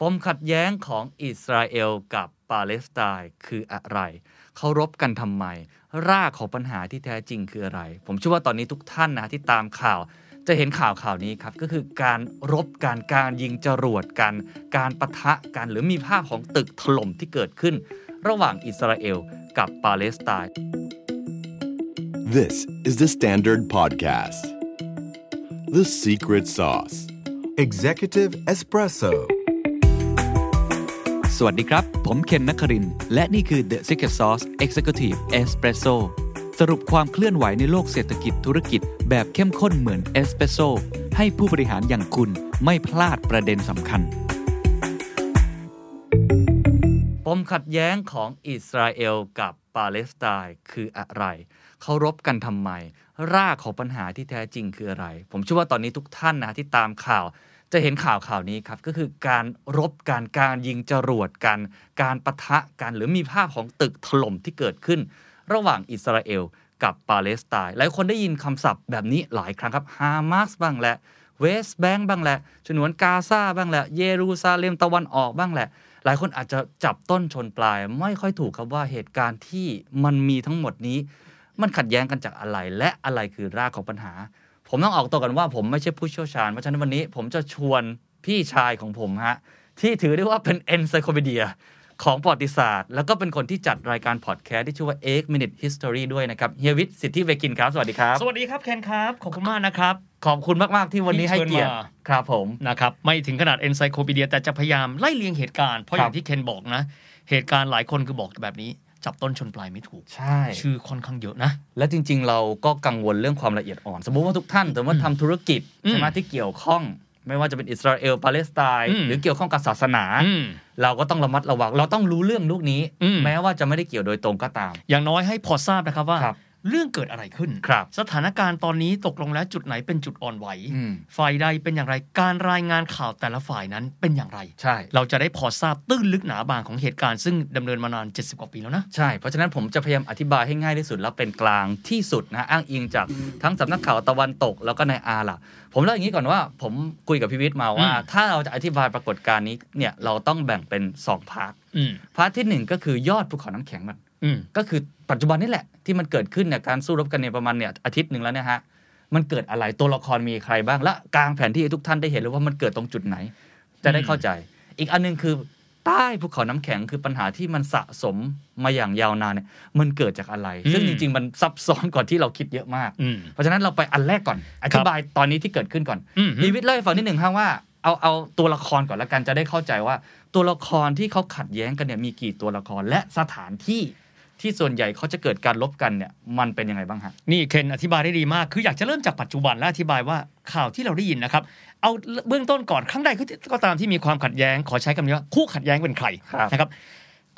ปมขัดแย้งของอิสราเอลกับปาเลสไตน์คืออะไรเขารบกันทำไม รากของปัญหาที่แท้จริงคืออะไร ผมเชื่อว่าตอนนี้ทุกท่านนะที่ตามข่าวจะเห็นข่าวข่าวนี้ครับ ก็คือการรบการการยิงจรวดกัน การปะทะกันหรือมีภาพของตึกถล่มที่เกิดขึ้น ระหว่างอิสราเอลกับปาเลสไตน์ This is the Standard Podcast. The Secret Sauce. Executive Espresso สวัสดีครับ ผมเคนนักคริน และนี่คือ The Secret Sauce Executive Espresso สรุปความเคลื่อนไหวในโลกเศรษฐกิจธุรกิจ แบบเข้มข้นเหมือนเอสเปรสโซให้ผู้บริหารอย่างคุณไม่พลาดประเด็นสำคัญ ปมขัดแย้งของอิสราเอลกับปาเลสไตน์คืออะไร เขารบกันทำไม รากของปัญหาที่แท้จริงคืออะไร ผมเชื่อว่าตอนนี้ทุกท่านนะที่ตามข่าว จะเห็นข่าวข่าวนี้ครับ ก็คือการรบการการยิงจรวดกันการปะทะกันหรือมีภาพของตึกถล่มที่เกิดขึ้น ระหว่างอิสราเอลกับปาเลสไตน์หลายคนได้ยินคำศัพท์แบบนี้หลายครั้งครับฮามาสบ้างแหละเวสต์แบงก์บ้างแหละฉนวนกาซาบ้างแหละ เยรูซาเล็มตะวันออกบ้างแหละ หลายคนอาจจะจับต้นชนปลาย ไม่ค่อยถูกครับว่าเหตุการณ์ที่มันมีทั้งหมดนี้ มันขัดแย้งกันจากอะไร และอะไรคือรากของปัญหา ผมต้องออกตัวกันว่าผมไม่ใช่ผู้เชี่ยวชาญ เพราะฉะนั้นวันนี้ผมจะชวนพี่ชายของผมฮะ ที่ถือได้ว่าเป็น encyclopedia ของประวัติศาสตร์ แล้วก็เป็นคนที่จัดรายการพอดแคสต์ที่ชื่อว่า8 Minute History ด้วยนะครับเฮียวิทย์สิทธิเวกินครับ สวัสดีครับ สวัสดีครับเคนครับ ขอบคุณมากนะครับ ขอบคุณมาก ๆ ที่วันนี้ให้เกียรติที่เชิญมาครับผมนะครับไม่ถึงขนาด encyclopedia แต่จะพยายามไล่เรียงเหตุการณ์เพราะอครัย่าบงที่เคนบอกนะ เหตุการณ์หลายคนคือบอกแบบนี้ จับต้นชนปลายไม่ถูก ใช่ ชื่อค่อนข้างเยอะนะ และจริง ๆ เราก็กังวลเรื่องความละเอียดอ่อน สมมุติว่าทุกท่านแต่ว่าทำธุรกิจอืมใช่ไหมที่เกี่ยวข้อง ไม่ว่าจะเป็นอิสราเอลปาเลสไตน์อืมหรือเกี่ยวข้องกับศาสนาอืมเราก็ต้องระมัดระวัง เราต้องรู้เรื่องลูกนี้อืมแม้ว่าจะไม่ได้เกี่ยวโดยตรงก็ตาม อย่างน้อยให้พอทราบนะครับว่าครับ เรื่องเกิดอะไรขึ้นครับสถานการณ์ตอนนี้ตกลงแล้วจุดไหนเป็นจุดอ่อนไหวอืมฝ่ายใดเป็นอย่างไร การรายงานข่าวแต่ละฝ่ายนั้นเป็นอย่างไร ใช่ เราจะได้พอทราบตื้นลึกหนาบางของเหตุการณ์ซึ่งดำเนินมานาน 70 กว่าปีแล้วนะ ใช่ เพราะฉะนั้นผมจะพยายามอธิบายให้ง่ายที่สุด แล้วเป็นกลางที่สุดนะ อ้างอิงจากทั้งสำนักข่าวตะวันตกแล้วก็ในอาหรับผมเล่าอย่างนี้ก่อนว่า ผมคุยกับพี่วิทย์มาว่าอืมถ้าเราจะอธิบายปรากฏการณ์นี้เนี่ยเราต้องแบ่งเป็นสอง part อืม part ที่หนึ่งก็คือยอดภูเขาน้ำแข็งมันอืมก็คือ ปัจจุบันนี่แหละที่มันเกิดขึ้นเนี่ยการสู้รบกันเนี่ยประมาณเนี่ยอาทิตย์หนึ่งแล้วเนี่ยฮะมันเกิดอะไรตัวละครมีใครบ้าง และกลางแผนที่ให้ทุกท่านได้เห็นเลยว่ามันเกิดตรงจุดไหน จะได้เข้าใจ อีกอันหนึงคือใต้ภูเขาน้ำแข็งคือปัญหาที่มันสะสมมาอย่างยาวนานเนี่ยมันเกิดจากอะไร ซึ่งอืมจริง ๆ มันซับซ้อนกว่าที่เราคิดเยอะมากอืมเพราะฉะนั้นเราไปอันแรกก่อน อธิบายตอนนี้ที่เกิดขึ้นก่อนอืมพีวิทย์เล่าให้ฟังนิดหนึ่งครับว่าเอาเอาตัวละครก่อนละกันจะได้เข้าใจว่า ตัวละครที่เขาขัดแย้งกันเนี่ยมีกี่ตัวละครและสถานที่ ที่ส่วนใหญ่เขาจะเกิดการรบกันเนี่ยมันเป็นยังไงบ้างฮะนี่เคนอธิบายได้ดีมาก คืออยากจะเริ่มจากปัจจุบันและอธิบายว่าข่าวที่เราได้ยินนะครับ เอาเบื้องต้นก่อนครั้งใดก็ตามที่มีความขัดแย้งขอใช้คำนี้ว่าคู่ขัดแย้งเป็นใครครับนะครับ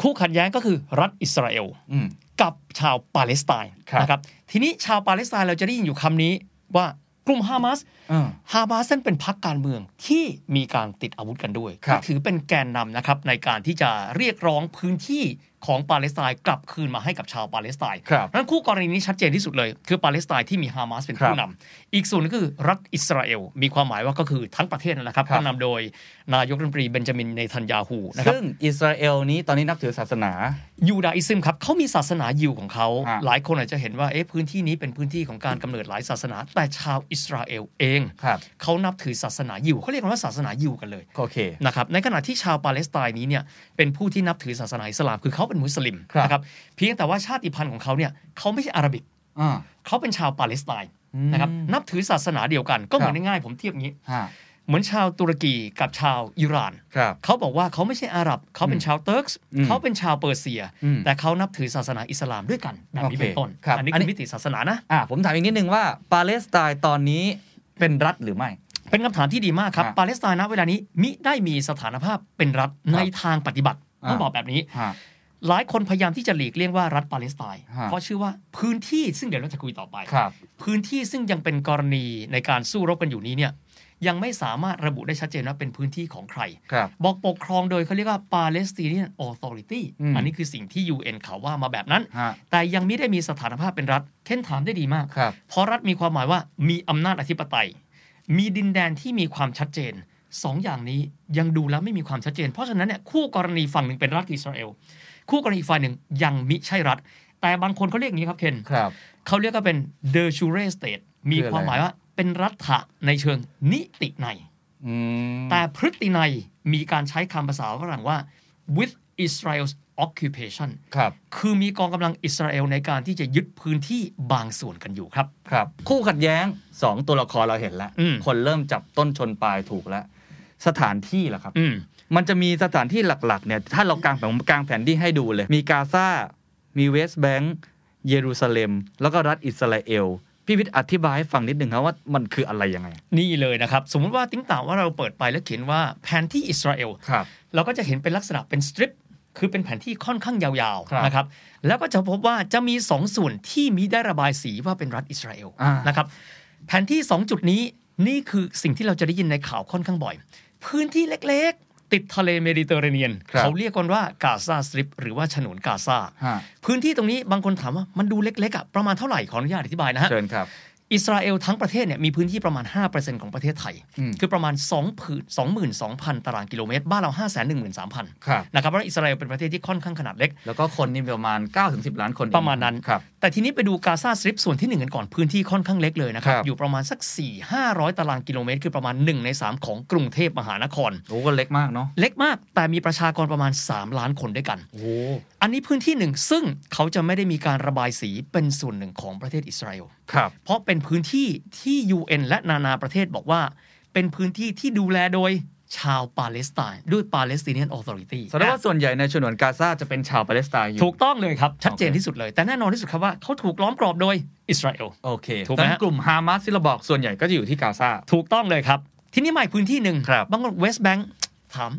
คู่ขัดแย้งก็คือรัฐอิสราเอลอืมกับชาวปาเลสไตน์ครับนะครับทีนี้ชาวปาเลสไตน์เราจะได้ยินอยู่คำนี้ว่ากลุ่มฮามาสเออฮามาสนั้นเป็นพรรคการเมืองที่มีการติดอาวุธกันด้วยครับที่ถือเป็นแกนนำนะครับในการที่จะเรียกร้องพื้นที่ ของปาเลสไตน์กลับคืนมาให้กับชาวปาเลสไตน์ครับนั้นคู่กรณีนี้ชัดเจนที่สุดเลย คือปาเลสไตน์ที่มีฮามาสเป็นครับผู้นำอีกส่วนหนึงคือรัฐอิสราเอล มีความหมายว่าก็คือทั้งประเทศนั่นแหละครับครับผู้นำโดยนายกรัฐมนตรีเบนจามินเนทันยาฮูนะครับซึ่งอิสราเอลนี้ตอนนี้นับถือศาสนา Judaism ครับเขามีศาสนายิวของเขาฮะหลายคนอาจจะเห็นว่าเอ๊ะพื้นที่นี้เป็นพื้นที่ของการกำเนิดหลายศาสนา แต่ชาวอิสราเอลเองครับเขานับถือศาสนายิวเขาเรียกกันว่าศาสนายิวกันเลยโอเคนะครับในขณะที่ชาวปาเลสไตน์นี้เนี่ยเป็นผู้ที่นับถือศาสนาอิสลามคือเขาเป็นมุสลิมครับนะครับเพียงแต่ว่าชาติพันธุ์ของเขาเนี่ยเขาไม่ใช่ Arabic อ่าเขาเป็นชาวปาเลสไตน์อืมนะครับนับถือศาสนาเดียวกันก็เหมือนครับง่ายๆผมเทียบอย่างนี้ฮะเหมือนชาวตุรกีกับชาวอิหร่านครับเขาบอกว่าเขาไม่ใช่อาหรับ เขาเป็นชาว Turks อืมเขาเป็นชาวเปอร์เซียอืมแต่เขานับถือศาสนาอิสลามด้วยกันแบบนี้โอเคเป็นต้นครับอันนี้อันคืนี้อมิติศาสนานะอ่าผมถามอีกนิดนึงว่าปาเลสไตน์ตอนนี้เป็นรัฐหรือไม่ เป็นคำถามที่ดีมากครับฮะปาเลสไตน์ณเวลานี้มิได้มีสถานภาพเป็นรัฐในทางปฏิบัติอ่าต้องบอกแบบนี้ฮะ หลายคนพยายามที่จะหลีกเลี่ยงว่ารัฐปาเลสไตน์ฮะเพราะชื่อว่าพื้นที่ซึ่งเดี๋ยวเราจะคุยต่อไปครับพื้นที่ซึ่งยังเป็นกรณีในการสู้รบกันอยู่นี้เนี่ยยังไม่สามารถระบุได้ชัดเจนว่าเป็นพื้นที่ของใครครับบอกปกครองโดยเขาเรียกว่า Palestinian Authority อืมอันนี้คือสิ่งที่ UN เขาว่ามาแบบนั้นฮะแต่ยังไม่ได้มีสถานภาพเป็นรัฐ เค้นถามได้ดีมากครับเพราะรัฐมีความหมายว่ามีอำนาจอธิปไตย มีดินแดนที่มีความชัดเจนสองอย่างนี้ยังดูแล้วไม่มีความชัดเจน เพราะฉะนั้นเนี่ยคู่กรณีฝั่งหนึ่งเป็นรัฐอิสราเอล คู่กรณีอีกฝ่ายหนึ่งยังมิใช่รัฐ แต่บางคนเขาเรียกอย่างนี้ครับเคนครับเขาเรียกก็เป็น de jure state มีคืออะไรความหมายว่าเป็นรัฐะในเชิงนิติในยอืมแต่พฤตินัยมีการใช้คำภาษาฝรั่งว่า with Israel's occupation ครับคือมีกองกำลังอิสราเอลในการที่จะยึดพื้นที่บางส่วนกันอยู่ครับ ครับ คู่ขัดแย้งสองตัวละครเราเห็นแล้วอืมคนเริ่มจับต้นชนปลายถูกแล้ว สถานที่ล่ะครับอื มมันจะมีสถานที่หลักๆเนี่ยถ้าเรากางแผนผมกางแผนที่ให้ดูเลย มีกาซา มีเวสต์แบงก์เยรูซาเล็ม แล้วก็รัฐอิสราเอลพี่วิทย์อธิบายให้ฟังนิดหนึ่งครับว่ามันคืออะไรยังไง นี่เลยนะครับ สมมุติว่าติ้งต่างว่าเราเปิดไปแล้วเขียนว่าแผนที่อิสราเอลครับเราก็จะเห็นเป็นลักษณะเป็นสตริปคือเป็นแผนที่ค่อนข้างยาวครับๆนะครับแล้วก็จะพบว่าจะมีสองส่วนที่มีได้ระบายสีว่าเป็นรัฐอิสราเอลอ่านนะครับแผนที่ 2 จุดนี้นี่คือสิ่งที่เราจะได้ยินในข่าวค่อนข้างบ่อย พื้นที่เล็กๆ ติดทะเลเมดิเตอร์เรเนียนครับเขาเรียกกันว่ากาซาสตริปหรือว่าฉนวนกาซาฮะพื้นที่ตรงนี้บางคนถามว่ามันดูเล็กๆอะประมาณเท่าไหร่ขออนุญาตอธิบายนะฮะเชิญครับอิสราเอลทั้งประเทศเนี่ยมีพื้นที่ประมาณ 5%ของประเทศไทยอืมคือประมาณ2ผืน22,000 ตารางกิโลเมตร บ้านเรา 513,000ครับนะครับเพราะอิสราเอลเป็นประเทศที่ค่อนข้างขนาดเล็ก แล้วก็คนนี่ประมาณ 9-10 ล้านคนเองประมาณนั้นครับ แต่ทีนี้ไปดูกาซาสตริปส่วนที่ 1 กันก่อนพื้นที่ค่อนข้างเล็กเลยนะครับครับ อยู่ประมาณสัก 4 500 ตารางกิโลเมตร คือประมาณ 1 ใน 3 ของกรุงเทพมหานครโอ้ก็เล็กมากเนาะเล็กมาก แต่มีประชากรประมาณ 3 ล้านคนด้วยกันโอ้อันนี้พื้นที่หนึ่งซึ่งเขาจะไม่ได้มีการระบายสีเป็นส่วนหนึ่งของประเทศอิสราเอลครับเพราะเป็นพื้นที่ที่ UN และนานาประเทศบอกว่า เป็นพื้นที่ที่ดูแลโดย ชาวปาเลสไตน์ด้วย Palestinian Authority แสดงว่าส่วนใหญ่ในฉนวนกาซาจะเป็นชาวปาเลสไตน์อยู่ ถูกต้องเลยครับ ชัดเจนโอเคที่สุดเลย แต่แน่นอนที่สุดครับว่าเขาถูกล้อมกรอบโดยอิสราเอล โอเคถูกไหมดังฮะนั้นกลุ่มฮามาสที่เราบอกส่วนใหญ่ก็จะอยู่ที่กาซา ถูกต้องเลยครับ ทีนี้มาอีกพื้นที่หนึ่งครับบางคนเวสต์แบงค์ถาม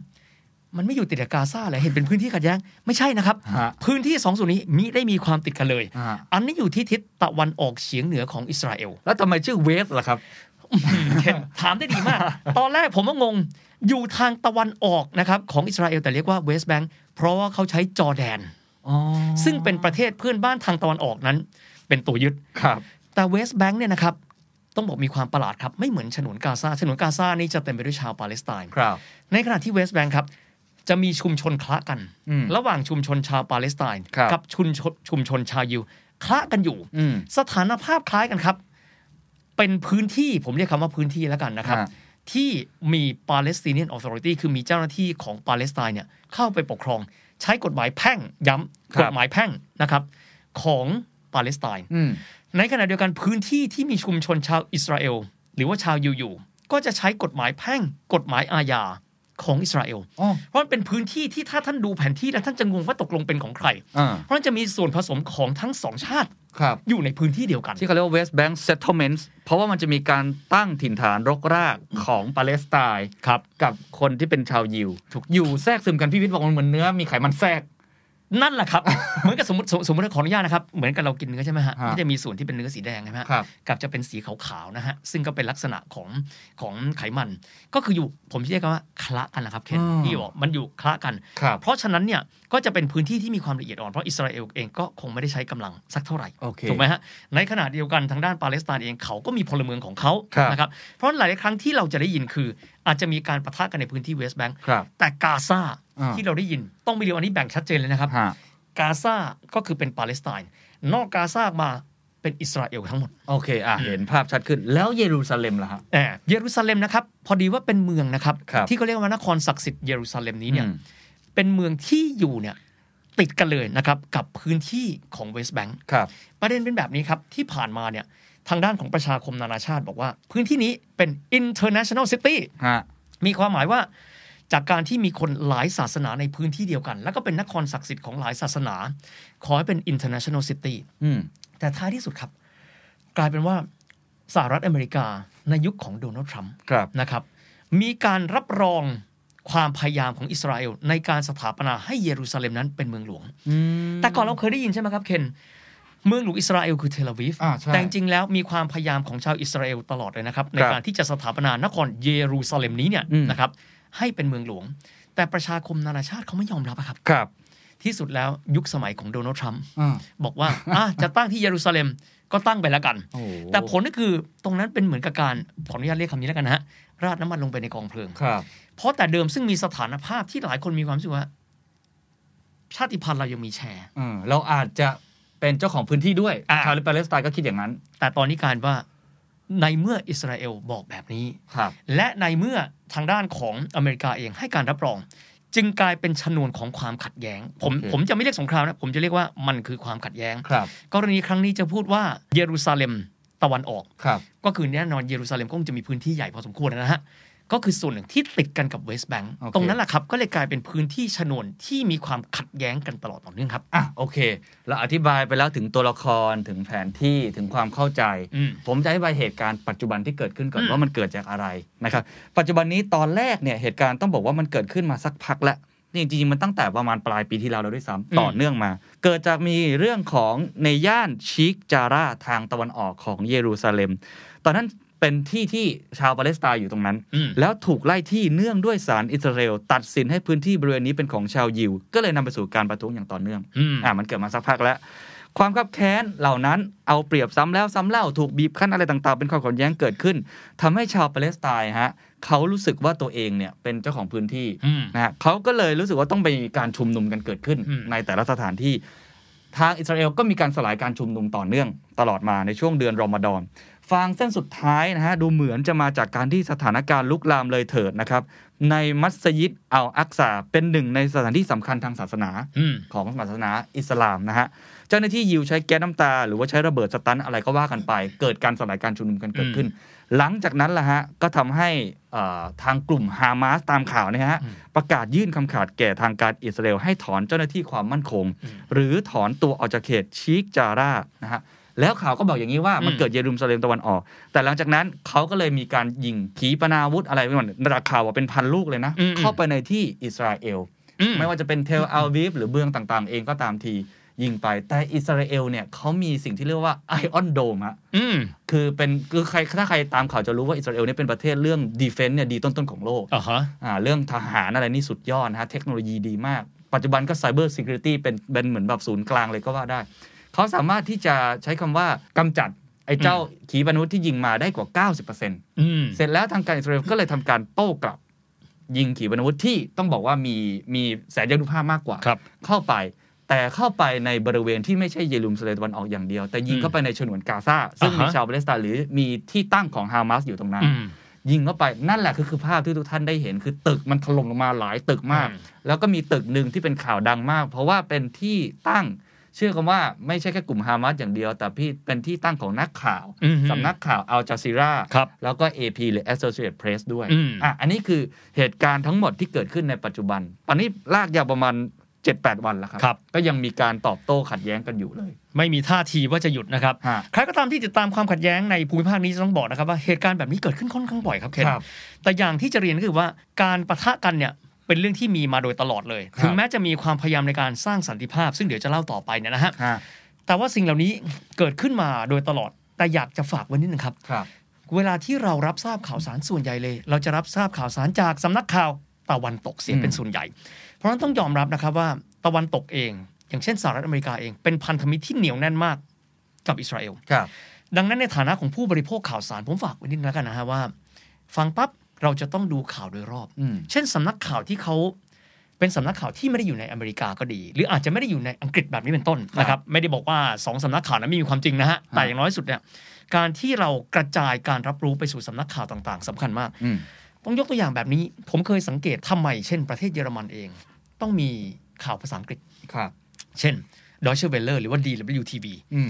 มันไม่อยู่ติดกับกาซาเลยเห็นเป็นพื้นที่ขัดแย้งไม่ใช่นะครับฮะพื้นที่สองส่วนนี้มิได้มีความติดกันเลยอ่าอันนี้อยู่ที่ทิศตะวันออกเฉียงเหนือของอิสราเอล แล้วทำไมชื่อ West ล่ะครับเคนถามได้ดีมาก ตอนแรกผมก็งง อยู่ทางตะวันออกนะครับของอิสราเอลแต่เรียกว่าเวสต์แบงค์เพราะว่าเขาใช้จอร์แดนอ๋อซึ่งเป็นประเทศเพื่อนบ้านทางตะวันออกนั้น เป็นตัวยึดครับ แต่เวสต์แบงค์เนี่ยนะครับต้องบอกมีความประหลาดครับไม่เหมือนฉนวนกาซาฉนวนกาซานี่จะเต็มไปด้วยชาวปาเลสไตน์ครับ ในขณะที่เวสต์แบงค์ครับจะมีชุมชนคละกันอืมระหว่างชุมชนชาวปาเลสไตน์ครับกับชุมชนชุมชนชาวยิวคละกันอยู่อืมสถานภาพคล้ายกันครับ เป็นพื้นที่ผมเรียกคำว่าพื้นที่แล้วกันนะครับ ฮะที่มี Palestinian Authority คือมีเจ้าหน้าที่ของปาเลสไตน์เนี่ยเข้าไปปกครอง ใช้กฎหมายแพ่งย้ำครักบฎหมายแพ่งนะครับของปาเลสไตน์อืมในขณะเดียวกันพื้นที่ที่มีชุมชนชาวอิสราเอล หรือว่าชาวยูอยู่ก็จะใช้กฎหมายแพ่งกฎหมายอาญา ของอิสราเอลอ๋อเพราะมันเป็นพื้นที่ที่ถ้าท่านดูแผนที่แล้วท่านจะงงว่าตกลงเป็นของใครอ่าเพราะมันจะมีส่วนผสมของทั้งสองชาติครับอยู่ในพื้นที่เดียวกัน ที่เขาเรียกว่า West Bank Settlements เพราะว่ามันจะมีการตั้งถิ่นฐานรกรากของปาเลสไตน์ครับกับคนที่เป็นชาวยิวอยู่แทรกซึมกันพี่วิทย์บอกมันเหมือนเนื้อมีไขมันแทรก นั่นแหละครับ เหมือนกับสมมติสมสมมติขออนุญาตนะครับ เหมือนกับเรากินเนื้อใช่ไหมฮะฮะที่จะมีส่วนที่เป็นเนื้อสีแดงใช่ไหมฮะครับกับจะเป็นสีขาวๆนะฮะซึ่งก็เป็นลักษณะของของไขมัน ก็คืออยู่ผมเรียกว่าคละกันนะครับเคนอืมที่บอกมันอยู่คละกันครับเพราะฉะนั้นเนี่ยก็จะเป็นพื้นที่ที่มีความละเอียดอ่อนเพราะอิสราเอลเองก็คงไม่ได้ใช้กำลังสักเท่าไหร่โอเคถูกไหมฮะในขณะเดียวกันทางด้านปาเลสไตน์เองเขาก็มีพลเมืองของเขาครับนะครับเพราะหลายๆครั้งที่เราจะได้ยินคือ อาจจะมีการปะทะกันในพื้นที่เวสต์แบงค์ครับแต่กาซาอ่า ที่เราได้ยินต้องไปดูอันนี้แบ่งชัดเจนเลยนะครับฮะกาซาก็คือเป็นปาเลสไตน์นอกกาซามาเป็นอิสราเอลทั้งหมด โอเค อะ เห็นภาพชัดขึ้น แล้วเยรูซาเล็มล่ะฮะแต่เยรูซาเล็มนะครับ พอดีว่าเป็นเมืองนะครับครับ ที่เขาเรียกว่านครศักดิ์สิทธิ์เยรูซาเล็มนี้เนี่ยอืมเป็นเมืองที่อยู่เนี่ยติดกันเลยนะครับ กับพื้นที่ของเวสต์แบงค์ครับประเด็นเป็นแบบนี้ครับ ที่ผ่านมาเนี่ย ทางด้านของประชาคมนานาชาติบอกว่า พื้นที่นี้เป็น international city ฮะมีความหมายว่า จากการที่มีคนหลายศาสนาในพื้นที่เดียวกัน แล้วก็เป็นนครศักดิ์สิทธิ์ของหลายศาสนา ขอให้เป็น international city อืมแต่ท้ายที่สุดครับ กลายเป็นว่าสหรัฐอเมริกาในยุคของโดนัลด์ทรัมป์ครับนะครับมีการรับรองความพยายามของอิสราเอลในการสถาปนาให้เยรูซาเล็มนั้นเป็นเมืองหลวงอืมแต่ก่อนเราเคยได้ยินใช่ไหมครับเคนเมืองหลวงอิสราเอลคือเทลอาวีฟอ่าใช่แต่จริงๆแล้วมีความพยายามของชาวอิสราเอลตลอดเลยนะครับ ในครับการที่จะสถาปนานครเยรูซาเล็มนี้เนี่ยอืมนะครับ ให้เป็นเมืองหลวง แต่ประชาคมนานาชาติเขาไม่ยอมรับอะครับครับ ที่สุดแล้วยุคสมัยของโดนัลด์ทรัมป์อ่าบอกว่าอะจะตั้งที่เยรูซาเล็มก็ตั้งไปแล้วกันโอ้โหแต่ผลก็คือตรงนั้นเป็นเหมือนกับการขออนุญาตเรียกคำนี้แล้วกันนะฮะราดน้ำมันลงไปในกองเพลิงครับเพราะแต่เดิมซึ่งมีสถานภาพที่หลายคนมีความรู้สึกว่า ชาติพันธุ์เรายังมีแชร์อืมเราอาจจะเป็นเจ้าของพื้นที่ด้วยอ่าชาวปาเลสไตน์ก็คิดอย่างนั้น แต่ตอนนี้กลารว่า ในเมื่ออิสราเอลบอกแบบนี้ครับและในเมื่อทางด้านของอเมริกาเองให้การรับรอง จึงกลายเป็นชนวนของความขัดแย้ง ผมโอเคผมจะไม่เรียกสงครามนะผมจะเรียกว่ามันคือความขัดแย้งครับกรณีครั้งนี้จะพูดว่าเยรูซาเล็มตะวันออกครับก็คือแน่นอนเยรูซาเล็มก็คงจะมีพื้นที่ใหญ่พอสมควรนะฮะ ก็คือส่วนหนึ่งที่ติดกันกับเวสต์แบงก์โอเคตรงนั้นแหละครับก็เลยกลายเป็นพื้นที่ชนวนที่มีความขัดแย้งกันตลอดต่อเนื่องครับอะโอเค เราอธิบายไปแล้วถึงตัวละครถึงแผนที่ถึงความเข้าใจอืมผมจะอธิบายเหตุการณ์ปัจจุบันที่เกิดขึ้นก่อนอืมว่ามันเกิดจากอะไรนะครับปัจจุบันนี้ตอนแรกเนี่ยเหตุการณ์ต้องบอกว่ามันเกิดขึ้นมาสักพักแล้วนี่จริงๆมันตั้งแต่ประมาณปลายปีที่แล้วแล้วด้วยซ้ำต่อเนื่องมา เกิดจากมีเรื่องของในย่านชิกจาราทางตะวันออกของเยรูซาเล็ม ตอนนั้น เป็นที่ที่ชาวปาเลสไตน์อยู่ตรงนั้นอืมแล้วถูกไล่ที่เนื่องด้วยศาลอิสราเอลตัดสินให้พื้นที่บริเวณนี้เป็นของชาวยิว ก็เลยนำไปสู่การประท้วงอย่างต่อเนื่องอืมอ่ามันเกิดมาสักพักแล้ว ความขับแค้นเหล่านั้นเอาเปรียบซ้ำแล้วซ้ำเล่าถูกบีบคั้นอะไรต่างๆ เป็นความขัดแย้งเกิดขึ้นทำให้ชาวปาเลสไตน์ฮะเขารู้สึกว่าตัวเองเนี่ยเป็นเจ้าของพื้นที่อืมนะฮะเขาก็เลยรู้สึกว่าต้องไปมีการชุมนุมกันเกิดขึ้นอืมในแต่ละสถานที่ทางอิสราเอลก็มีการสลายการชุมนุมต่อเนื่องตลอดมาในช่วงเดือนรอมฎอน ฟางเส้นสุดท้ายนะฮะดูเหมือนจะมาจากการที่สถานการณ์ลุกลามเลยเถิดนะครับ ในมัสยิดอัลอักซาเป็นหนึ่งในสถานที่สำคัญทางศาสนาอืมของศาสนาอิสลามนะฮะเจ้าหน้าที่ยิวใช้แก๊สน้ำตา หรือว่าใช้ระเบิดสตันอะไรก็ว่ากันไป เกิดการสลายการชุมนุมกันเกิดขึ้น หลังจากนั้นล่ะฮะก็ทำให้เอ่อทางกลุ่มฮามาสตามข่าวเนี่ยฮะอืมประกาศยื่นคำขาดแก่ทางการอิสราเอลให้ถอนเจ้าหน้าที่ความมั่นคงอืมหรือถอนตัวออกจากเขตชีกจารานะฮะ แล้วข่าวก็บอกอย่างนี้ว่ามันอืมเกิดเยรูซาเล็มตะวันออก แต่หลังจากนั้นเขาก็เลยมีการยิงขีปนาวุธอะไรไปหมดระดับข่าวว่าเป็นพันลูกเลยนะอืมเข้าไปในที่อิสราเอลอืมไม่ว่าจะเป็นเทลอาวีฟหรือเมืองต่างๆ เองก็ตามทียิงไป แต่อิสราเอลเนี่ยเขามีสิ่งที่เรียกว่า Iron Dome ฮะอืมคือเป็นคือใครถ้าใครตามข่าวจะรู้ว่าอิสราเอลเนี่ยเป็นประเทศเรื่อง defense เนี่ยดีต้นๆของโลกอ่าฮะอ่าเรื่องทหารอะไรนี่สุดยอดนะฮะเทคโนโลยีดีมาก ปัจจุบันก็ไซเบอร์ซิเคียวริตี้เป็นเป็นเหมือนแบบศูนย์กลางเลยก็ว่าได้ เขาสามารถที่จะใช้คำว่ากำจัดไอ้เจ้าขีปนาวุธที่ยิงมาได้กว่า 90%อืมเสร็จแล้วทางการอิสราเอลก็เลยทำการโต้กลับ ยิงขีปนาวุธที่ต้องบอกว่ามีมีแสนยานุภาพมากกว่าครับเข้าไป แต่เข้าไปในบริเวณที่ไม่ใช่เยรูซาเล็มตะวันออกอย่างเดียว แต่ยิงเข้าไปในฉนวนกาซาซึ่งมีอ่าฮะชาวปาเลสไตน์หรือมีที่ตั้งของฮามาสอยู่ตรงนั้นอืมยิงเข้าไปนั่นแหละคือคือภาพที่ทุกท่านได้เห็น คือตึกมันถล่มลงมาหลายตึกมากอืมแล้วก็มีตึกหนึ่งที่เป็นข่าวดังมาก เพราะว่าเป็นที่ตั้ง เชื่อกันว่าไม่ใช่แค่กลุ่มฮามาสอย่างเดียว แต่พี่เป็นที่ตั้งของนักข่าวอืมสำนักข่าวอัลจาซีราครับแล้วก็ AP หรือ Associated Press ด้วยอืมอะอันนี้คือเหตุการณ์ทั้งหมดที่เกิดขึ้นในปัจจุบันตอนนี้ลากยาวประมาณ7-8 วันแล้วครับครับก็ยังมีการตอบโต้ขัดแย้งกันอยู่เลย ไม่มีท่าทีว่าจะหยุดนะครับฮะใครก็ตามที่ติดตามความขัดแย้งในภูมิภาคนี้จะต้องบอกนะครับว่าเหตุการณ์แบบนี้เกิดขึ้นค่อนข้างบ่อยครับเคนครับแต่อย่างที่จะเรียนก็คือว่าการปะทะกันเนี่ย เป็นเรื่องที่มีมาโดยตลอดเลยครับถึงแม้จะมีความพยายามในการสร้างสันติภาพ ซึ่งเดี๋ยวจะเล่าต่อไปเนี่ยนะฮะฮะแต่ว่าสิ่งเหล่านี้เกิดขึ้นมาโดยตลอด แต่อยากจะฝากไว้นิดนึงครับครับ เวลาที่เรารับทราบข่าวสารส่วนใหญ่เลย เราจะรับทราบข่าวสารจากสำนักข่าวตะวันตกเสียอืมเป็นส่วนใหญ่ เพราะฉะนั้นต้องยอมรับนะครับว่าตะวันตกเอง อย่างเช่นสหรัฐอเมริกาเองเป็นพันธมิตรที่เหนียวแน่นมากกับอิสราเอลครับดังนั้นในฐานะของผู้บริโภคข่าวสารผมฝากไว้นิดนึงแล้วกันนะฮะว่า ฟังปั๊บ เราจะต้องดูข่าวโดยรอบอืมเช่นสำนักข่าวที่เขาเป็นสำนักข่าวที่ไม่ได้อยู่ในอเมริกาก็ดี หรืออาจจะไม่ได้อยู่ในอังกฤษแบบนี้เป็นต้นนะครับ ไม่ได้บอกว่าสองสำนักข่าวนั้นไม่มีความจริงนะฮะแต่อย่างน้อยสุดเนี่ยการที่เรากระจายการรับรู้ไปสู่สำนักข่าวต่างๆสำคัญมากอืมต้องยกตัวอย่างแบบนี้ ผมเคยสังเกตทำไม เช่น ประเทศเยอรมันเอง ต้องมีข่าวภาษาอังกฤษครับ เช่น Deutsche Welle หรือว่า DWTV อืม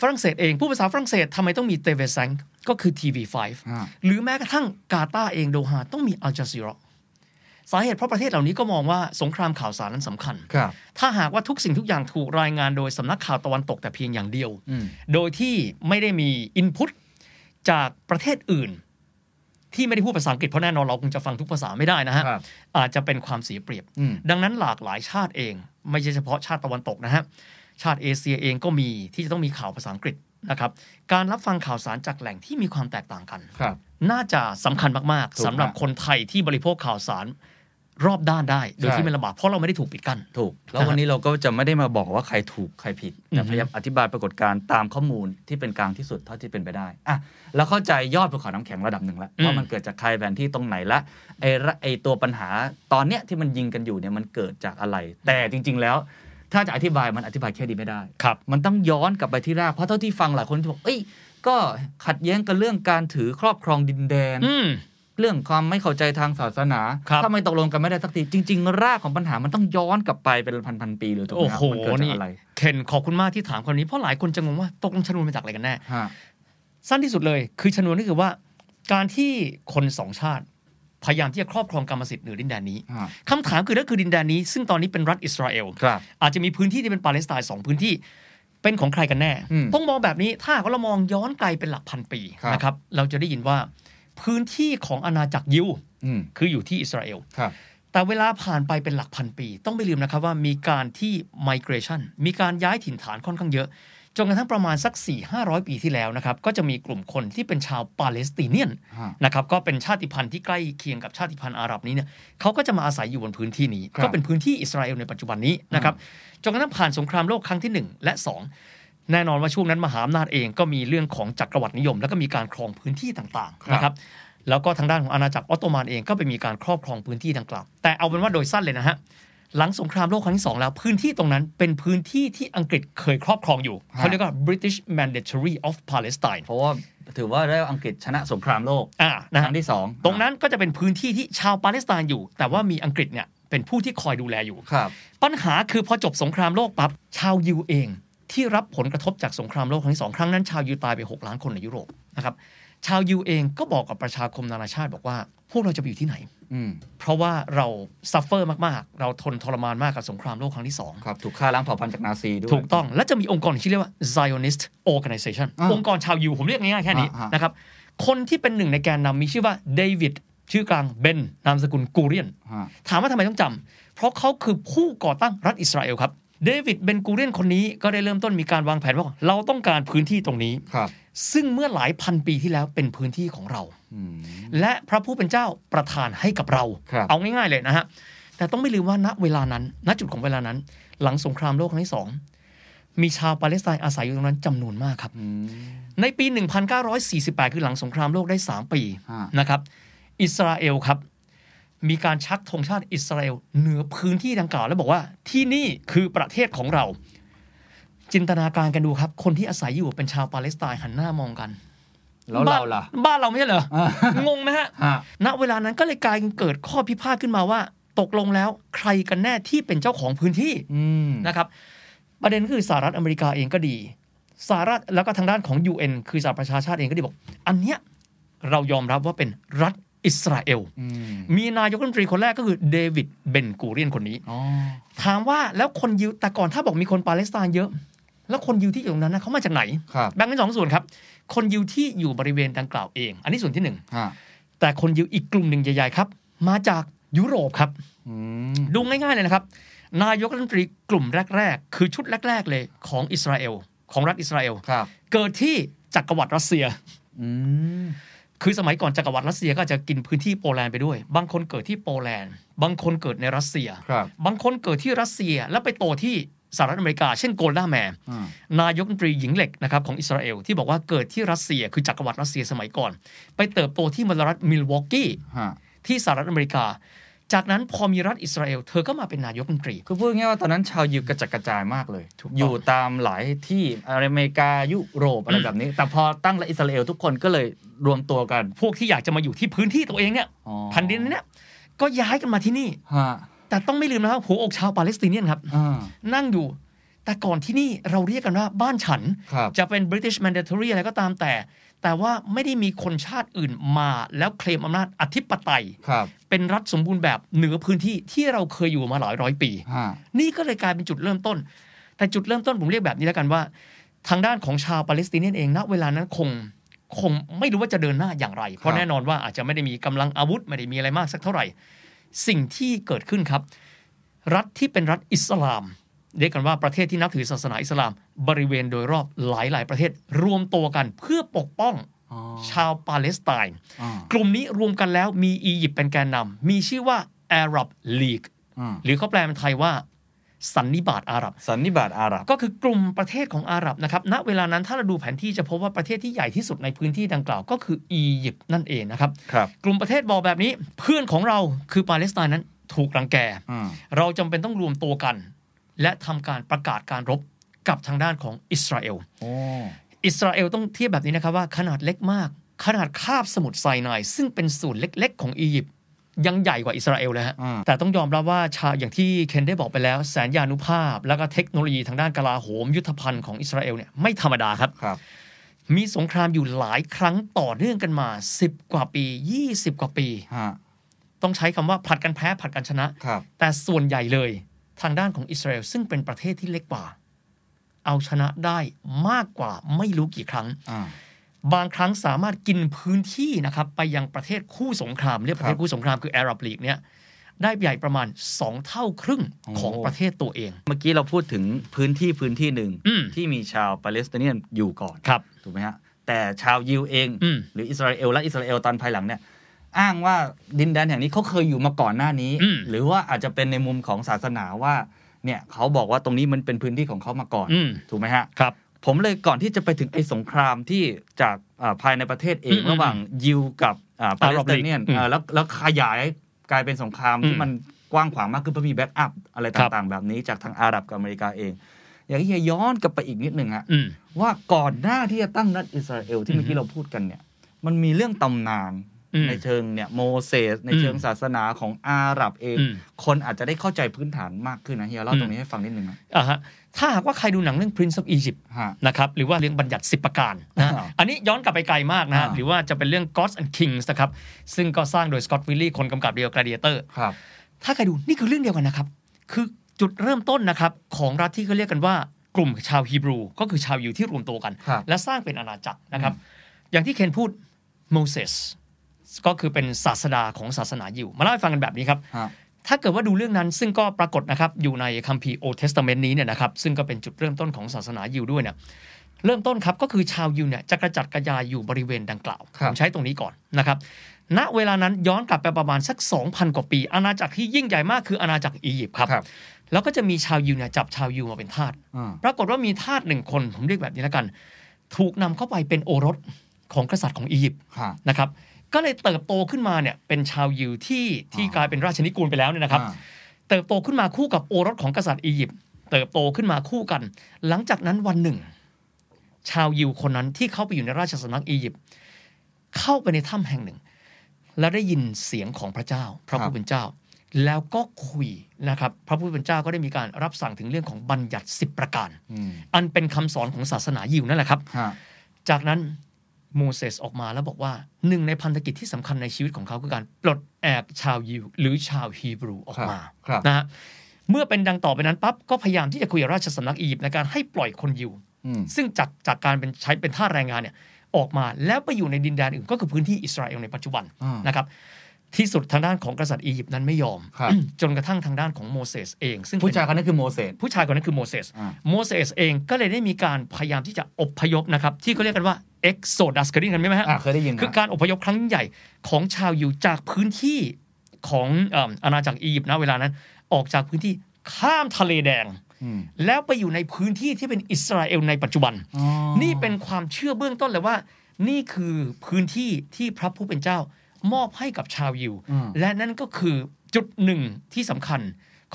ฝรั่งเศสเองผู้ภาษาฝรั่งเศสทำไมต้องมี TV5 ก็คือ TV5 อ่าหรือแม้กระทั่งกาตาร์เองโดฮาต้องมีอัลจาซีรอสาเหตุเพราะประเทศเหล่านี้ก็มองว่าสงครามข่าวสารนั้นสำคัญครับ ถ้าหากว่าทุกสิ่งทุกอย่างถูกรายงานโดยสำนักข่าวตะวันตกแต่เพียงอย่างเดียวอืมโดยที่ไม่ได้มีอินพุตจากประเทศอื่น ที่ไม่ได้พูดภาษาอังกฤษเพราะแน่นอนเราคงจะฟังทุกภาษาไม่ได้นะฮะครับอาจจะเป็นความเสียเปรียบอืมดังนั้นหลากหลายชาติเอง ไม่ใช่เฉพาะชาติตะวันตกนะฮะ ชาติเอเชียเองก็มีที่จะต้องมีข่าวภาษาอังกฤษนะครับการรับฟังข่าวสารจากแหล่งที่มีความแตกต่างกันครับน่าจะสำคัญมากถูกๆสำหรับครับคนไทยที่บริโภคข่าวสารรอบด้านได้ โดยใช่ที่ไม่ลำบากเพราะเราไม่ได้ถูกปิดกั้นถูก แล้ววันนี้เราก็จะไม่ได้มาบอกว่าใครถูกใครผิดอืแต่อฮึพยายามอธิบายปรากฏการณ์ตามข้อมูลที่เป็นกลางที่สุดเท่าที่เป็นไปได้อะแล้วเข้าใจยอดภูเขาน้ำแข็งระดับหนึ่งแล้วว่ามันเกิดจากใครแผนที่ตรงไหนละไอ้ระไอ้ตัวปัญหาตอนเนี้ยที่มันยิงกันอยู่เนี่ยมันเกิดจากอะไร แต่จริง ๆ แล้ว ถ้าจะอธิบายมันอธิบายแค่ดีไม่ได้ครับ มันต้องย้อนกลับไปที่รากเพราะเท่าที่ฟังหลายคนจะบอกเอ้ยก็ขัดแย้งกันเรื่องการถือครอบครองดินแดนอืมเรื่องความไม่เข้าใจทางศาสนาครับถ้าไม่ตกลงกันไม่ได้สักที จริง ๆ รากของปัญหามันต้องย้อนกลับไปเป็นพันพันๆปีเลยถูกไหโอ้มครับโหมันเกิดจากนี่อะไรเคนขอบคุณมากที่ถามคนนี้เพราะหลายคนจะงงว่าตกลงชนวนมาจากอะไรกันแน่ฮะสั้นที่สุดเลย คือชนวนนี่คือว่า การที่คนสองชาติ พยายามที่จะครอบครองกรรมสิทธิ์เหนือดินแดนนี้ฮะคำถามคือนั่นคือดินแดนนี้ ซึ่งตอนนี้เป็นรัฐอิสราเอลครับอาจจะมีพื้นที่ที่เป็นปาเลสไตน์สองพื้นที่เป็นของใครกันแน่อืมต้องมองแบบนี้ถ้าหากว่าเรามองย้อนไกลเป็นหลักพันปีครับนะครับเราจะได้ยินว่าพื้นที่ของอาณาจักรยิวอืมคืออยู่ที่อิสราเอลครับแต่เวลาผ่านไปเป็นหลักพันปี ต้องไม่ลืมนะครับว่ามีการที่ migration มีการย้ายถิ่นฐานค่อนข้างเยอะจ นกระทั่งประมาณสัก 4 500 ปีที่แล้วนะครับก็จะมีกลุ่มคนที่เป็นชาวปาเลสไตเนียนฮะนะครับก็เป็นชาติพันธุ์ที่ใกล้เคียงกับชาติพันธุ์อาหรับนี้เนี่ยเขาก็จะมาอาศัยอยู่บนพื้นที่นี้ครับก็เป็นพื้นที่อิสราเอลในปัจจุบันนี้นะครับจนกระทั่งผ่านสงครามโลกครั้งที่ 1 และ 2 แน่นอนว่าช่วงนั้นมหาอำนาจเองก็มีเรื่องของจักรวรรดินิยม แล้วก็มีการครองพื้นที่ต่างๆนะครับแล้วก็ทางด้านของอาณาจักรออตโตมันเองก็ไปมีการครอบครองพื้นที่ดังกล่าวแต่เอาเป็นว่าโดยสั้นเลยนะฮะ หลังสงครามโลกครั้งที่สองแล้ว พื้นที่ตรงนั้นเป็นพื้นที่ที่อังกฤษเคยครอบครองอยู่ฮะเขาเรียกว่า British Mandatory of Palestine เพราะว่าถือว่าได้อังกฤษชนะสงครามโลกอ่านะคฮะรั้งที่สองตรงนั้นก็จะเป็นพื้นที่ที่ชาวปาเลสไตน์อยู่ แต่ว่ามีอังกฤษเนี่ยเป็นผู้ที่คอยดูแลอยู่ครับ ปัญหาคือพอจบสงครามโลกปั๊บชาวยิวเองที่รับผลกระทบจากสงครามโลกครั้งที่สองครั้งนั้นชาวยิวตายไป 6 ล้านคนในยุโรปนะครับ ชาวยิวเองก็บอกกับประชาคมนานาชาติบอกว่า พวกเราจะไปอยู่ที่ไหนอืมเพราะว่าเรา suffer มาก ๆ เราทนทรมานมากกับสงครามโลกครั้งที่สองครับ ถูกฆ่าล้างเผ่าพันธุ์จากนาซีด้วย ถูกต้อง และจะมีองค์กรที่เรียกว่า Zionist Organization อ่าองค์กรชาวยิวผมเรียกง่าย ๆ แค่นี้อ่าฮะนะครับ คนที่เป็นหนึ่งในแกนนำมีชื่อว่าเดวิดชื่อกลางเบนนามสกุลกูเรียนฮะถามว่าทำไมต้องจำเพราะเขาคือผู้ก่อตั้งรัฐอิสราเอลครับเดวิดเบนกูเรียนคนนี้ก็ได้เริ่มต้นมีการวางแผนว่าเราต้องการพื้นที่ตรงนี้ครับ ซึ่งเมื่อหลายพันปีที่แล้วเป็นพื้นที่ของเราอืมและพระผู้เป็นเจ้าประทานให้กับเราครับเอาง่ายๆเลยนะฮะ แต่ต้องไม่ลืมว่าณเวลานั้น ณจุดของเวลานั้น หลังสงครามโลกครั้งที่สองมีชาวปาเลสไตน์อาศัยอยู่ตรงนั้นจำนวนมากครับอืมในปี 1948 คือหลังสงครามโลกได้ 3 ปีฮะนะครับ อิสราเอลครับ มีการชักธงชาติอิสราเอลเหนือพื้นที่ดังกล่าวแล้วบอกว่าที่นี่คือประเทศของเรา จินตนาการกันดูครับ คนที่อาศัยอยู่เป็นชาวปาเลสไตน์หันหน้ามองกันแล้วเราล่ะ บ้นบ้านเราไม่ใช่เหรออ่างงไหมฮะฮะณเวลานั้นก็เลยกลายเป็นเกิดข้อพิพาทขึ้นมาว่า ตกลงแล้วใครกันแน่ที่เป็นเจ้าของพื้นที่อืมนะครับ ประเด็นคือสหรัฐอเมริกาเองก็ดีสหรัฐแล้วก็ทางด้านของ UN คือสหประชาชาติเองก็ดีบอก อันเนี้ยเรายอมรับว่าเป็นรัฐอิสราเอลอืมมีนายกรัฐมนตรีคนแรกก็คือเดวิดเบนกูเรียนคนนี้อ๋อถามว่าแล้วคนยิวแต่ก่อนถ้าบอกมีคนปาเลสไตน์เยอะ แล้วคนยิวที่อยู่ตรงนั้นนะเขามาจากไหนครับแบ่งเป็นสองส่วนครับ คนยิวที่อยู่บริเวณดังกล่าวเอง อันนี้ส่วนที่หนึ่งฮะแต่คนยิวอีกกลุ่มหนึ่งใหญ่ๆครับ มาจากยุโรปครับอืมดูง่ายๆเลยนะครับ นายกรัฐมนตรีกลุ่มแรก ๆ คือชุดแรก ๆ เลยของอิสราเอล ของรัฐอิสราเอลครับเกิดที่จักรวรรดิรัสเซียอืมคือสมัยก่อนจักรวรรดิรัสเซียก็จะกินพื้นที่โปแลนด์ไปด้วย บางคนเกิดที่โปแลนด์ บางคนเกิดในรัสเซียครับบางคนเกิดที่รัสเซียแล้วไปโตที่ สหรัฐอเมริกา เช่นโกลด้าแมร์อ่านายกรัฐมนตรีหญิงเหล็กนะครับของอิสราเอลที่บอกว่าเกิดที่รัสเซียคือจักรวรรดิรัสเซียสมัยก่อน ไปเติบโตที่มลรัฐมิลวอกกี้ฮะที่สหรัฐอเมริกา จากนั้นพอมีรัฐอิสราเอลเธอก็มาเป็นนายกรัฐมนตรี คือพูดง่ายๆว่าตอนนั้นชาวยิวกระจัดกระจายมากเลยถูกต้องอยู่ตามหลายที่อเมริกายุโรปอะไรแบบนี้ แต่พอตั้งรัฐอิสราเอลทุกคนก็เลยรวมตัวกัน พวกที่อยากจะมาอยู่ที่พื้นที่ตัวเองเนี่ยอ๋อแผ่นดินเนี้ยก็ย้ายกันมาที่นี่ฮะ แต่ต้องไม่ลืมนะครับหัวอกชาวปาเลสไตเนียนครับอ่านั่งอยู่ แต่ก่อนที่นี่เราเรียกกันว่าบ้านฉันครับจะเป็น British Mandatory อะไรก็ตามแต่ แต่ว่าไม่ได้มีคนชาติอื่นมาแล้วเคลมอำนาจอธิปไตยครับเป็นรัฐสมบูรณ์แบบเหนือพื้นที่ที่เราเคยอยู่มาหลายร้อยปีฮะนี่ก็เลยกลายเป็นจุดเริ่มต้น แต่จุดเริ่มต้นผมเรียกแบบนี้แล้วกันว่า ทางด้านของชาวปาเลสไตเนียนเองณเวลานั้นคงคงไม่รู้ว่าจะเดินหน้าอย่างไร เพราะแน่นอนว่าอาจจะไม่ได้มีกำลังอาวุธไม่ได้มีอะไรมากสักเท่าไหร่ สิ่งที่เกิดขึ้นครับ รัฐที่เป็นรัฐอิสลาม เรียกกันว่าประเทศที่นับถือศาสนาอิสลาม บริเวณโดยรอบหลาย ๆ ประเทศรวมตัวกันเพื่อปกป้องอ๋อชาวปาเลสไตน์อ่ากลุ่มนี้รวมกันแล้วมีอียิปต์เป็นแกนนำมีชื่อว่า Arab League อืมหรือเขาแปลเป็นไทยว่า สันนิบาตอาหรับ สันนิบาตอาหรับ ก็คือกลุ่มประเทศของอาหรับนะครับ ณ เวลานั้นถ้าเราดูแผนที่จะพบว่าประเทศที่ใหญ่ที่สุดในพื้นที่ดังกล่าวก็คืออียิปต์นั่นเองนะครับครับ กลุ่มประเทศบอกแบบนี้เพื่อนของเราคือปาเลสไตน์นั้นถูกรังแกอืมเราจำเป็นต้องรวมตัวกัน และทำการประกาศการรบกับทางด้านของอิสราเอลโอ้อิสราเอลต้องเทียบแบบนี้นะครับว่าขนาดเล็กมาก ขนาดคาบสมุทรไซนายซึ่งเป็นส่วนเล็ก ๆ ของอียิปต์ ยังใหญ่กว่าอิสราเอลเลยฮะอืมแต่ต้องยอมรับว่าชาอย่างที่เคนได้บอกไปแล้ว แสนยานุภาพ แล้วก็เทคโนโลยีทางด้านกลาโหมยุทธภัณฑ์ของอิสราเอลเนี่ยไม่ธรรมดาครับครับมีสงครามอยู่หลายครั้งต่อเนื่องกันมา 10 กว่าปี 20 กว่าปีฮะต้องใช้คำว่าผลัดกันแพ้ผลัดกันชนะครับแต่ส่วนใหญ่เลยทางด้านของอิสราเอลซึ่งเป็นประเทศที่เล็กกว่า เอาชนะได้มากกว่าไม่รู้กี่ครั้งอ่า บางครั้งสามารถกินพื้นที่นะครับไปยังประเทศคู่สงครามเรียกประเทคศรับคู่สงครามคือ Arab League เนี่ยได้ใหญ่ประมาณ 2 เท่าครึ่งโอ้ของประเทศตัวเอง เมื่อกี้เราพูดถึงพื้นที่พื้นที่หนึ่งอืมที่มีชาวปาเลสไตเนียนอยู่ก่อนครับถูกไหมฮะแต่ชาวยิวเองอืมหรืออิสราเอลและอิสราเอลตอนภายหลังเนี่ยอ้างว่าดินแดนแห่งนี้เขาเคยอยู่มาก่อนหน้านี้อืมหรือว่าอาจจะเป็นในมุมของศาสนาว่าเนี่ยเขาบอกว่าตรงนี้มันเป็นพื้นที่ของเขามาก่อนอืมถูกไหมฮะครับ ผมเลยก่อนที่จะไปถึงไอ้สงครามที่จากอ่าภายในประเทศเองอืมระหว่างยิวกับอ่าปาเลส Arab ไตเนียน League อืมอ่าแล้วแล้วขยายกลายเป็นสงครามอืมที่มันกว้างขวางมากขึ้นเพราะมีแบ็กอัพอะไรครับต่างๆ แบบนี้จากทางอาหรับกับอเมริกาเอง อยากให้เฮียย้อนกลับไปอีกนิดหนึ่งฮะอืมว่าก่อนหน้าที่จะตั้งรัฐอิสราเอลที่เมื่อกี้เราพูดกันเนี่ย มันมีเรื่องตำนานอืม ในเชิงเนี่ยโมเสสในอืมเชิงศาสนาของอาหรับเองอืมคนอาจจะได้เข้าใจพื้นฐานมากขึ้นนะเฮียเล่าอืมตรงนี้ให้ฟังนิดนึงนะอ่าฮะถ้าหากว่าใครดูหนังเรื่อง Prince of Egypt ฮะนะครับหรือว่าเรื่องบัญญัติสิบประการนะอ่าอันนี้ย้อนกลับไปไกลมากนะฮะอ่าหรือว่าจะเป็นเรื่อง Gods and Kings นะครับซึ่งก็สร้างโดยสกอตวิลลี่คนกำกับเดียว Gladiator ครับถ้าใครดูนี่คือเรื่องเดียวกันนะครับ คือจุดเริ่มต้นนะครับของรัฐที่เขาเรียกกันว่ากลุ่มชาวฮีบรู ก็คือชาวยิวที่รวมตัวกันครับและสร้างเป็นอาณาจักรนะครับ อย่างที่เคนพูดโมเสส ก็คือเป็นศาสดาของศาสนายิวมาเล่าให้ฟังกันแบบนี้ครับฮะถ้าเกิดว่าดูเรื่องนั้นซึ่งก็ปรากฏนะครับอยู่ในคัมภีร์ Old Testament นี้เนี่ยนะครับซึ่งก็เป็นจุดเริ่มต้นของศาสนายิวด้วยเนี่ยเริ่มต้นครับก็คือชาวยิวเนี่ยจะกระจัดกระจายอยู่บริเวณดังกล่าวครับผมใช้ตรงนี้ก่อนนะครับณเวลานั้นย้อนกลับไปประมาณสัก 2,000 กว่าปี อาณาจักรที่ยิ่งใหญ่มากคืออาณาจักรอียิปต์ครับครับแล้วก็จะมีชาวยิวเนี่ยจับชาวยิวมาเป็นทาสอ่าปรากฏว่ามีทาสหนึ่งคนผมเรียกแบบนี้แล้วกัน ถูกนำเข้าไปเป็นโอรสของกษัตริย์ของอียิปต์ค่ะนะครับ ก็เลยเติบโตขึ้นมาเนี่ยเป็นชาวยิวที่ที่กลายเป็นราชนิกูลไปแล้วเนี่ยนะครับอ่าเติบโตขึ้นมาคู่กับโอรสของกษัตริย์อียิปต์เติบโตขึ้นมาคู่กัน หลังจากนั้นวันหนึ่ง ชาวยิวคนนั้นที่เข้าไปอยู่ในราชสำนักอียิปต์เข้าไปในถ้ำแห่งหนึ่ง แล้วได้ยินเสียงของพระเจ้า พระผู้เป็นเจ้า แล้วก็คุยนะครับ พระผู้เป็นเจ้าก็ได้มีการรับสั่งถึงเรื่องของบัญญัติสิบประการอืมอันเป็นคำสอนของศาสนายิวนั่นแหละครับฮะจากนั้น โมเสสออกมาแล้วบอกว่าหนึ่งในพันธกิจที่สำคัญในชีวิตของเขาคือการปลดแอกชาวยิวหรือชาวฮีบรูออกมาครับนะฮะเมื่อเป็นดังต่อไปนั้นปั๊บก็พยายามที่จะคุยกับราชสำนักอียิปต์ในการให้ปล่อยคนยิวอืมซึ่งจากจากการเป็นใช้เป็นทาสแรงงานเนี่ยออกมาแล้วไปอยู่ในดินแดนอื่นก็คือพื้นที่อิสราเอลในปัจจุบันอ่านนะครับ ที่สุดทางด้านของกษัตริย์อียิปต์นั้นไม่ยอมครับจนกระทั่งทางด้านของโมเสสเอง ซึ่งเป็นผู้ชายคนนั้นคือโมเสสผู้ชายคนนั้นคือโมเสสอ่าโมเสสเองก็เลยได้มีการพยายามที่จะอพยพนะครับ ที่เขาเรียกกันว่า Exodus เคยได้ยินกันไหมฮะอ่าเคยได้ยินนะคือการอพยพครั้งยิ่งใหญ่ของชาวยิวจากพื้นที่ของเอิ่มอาณาจักรอียิปต์นะเวลานั้น ออกจากพื้นที่ข้ามทะเลแดงอืมแล้วไปอยู่ในพื้นที่ที่เป็นอิสราเอลในปัจจุบันอ๋อนี่เป็นความเชื่อเบื้องต้นเลยว่า นี่คือพื้นที่ที่พระผู้เป็นเจ้า มอบให้กับชาวยิวอืมและนั่นก็คือจุดหนึ่งที่สำคัญ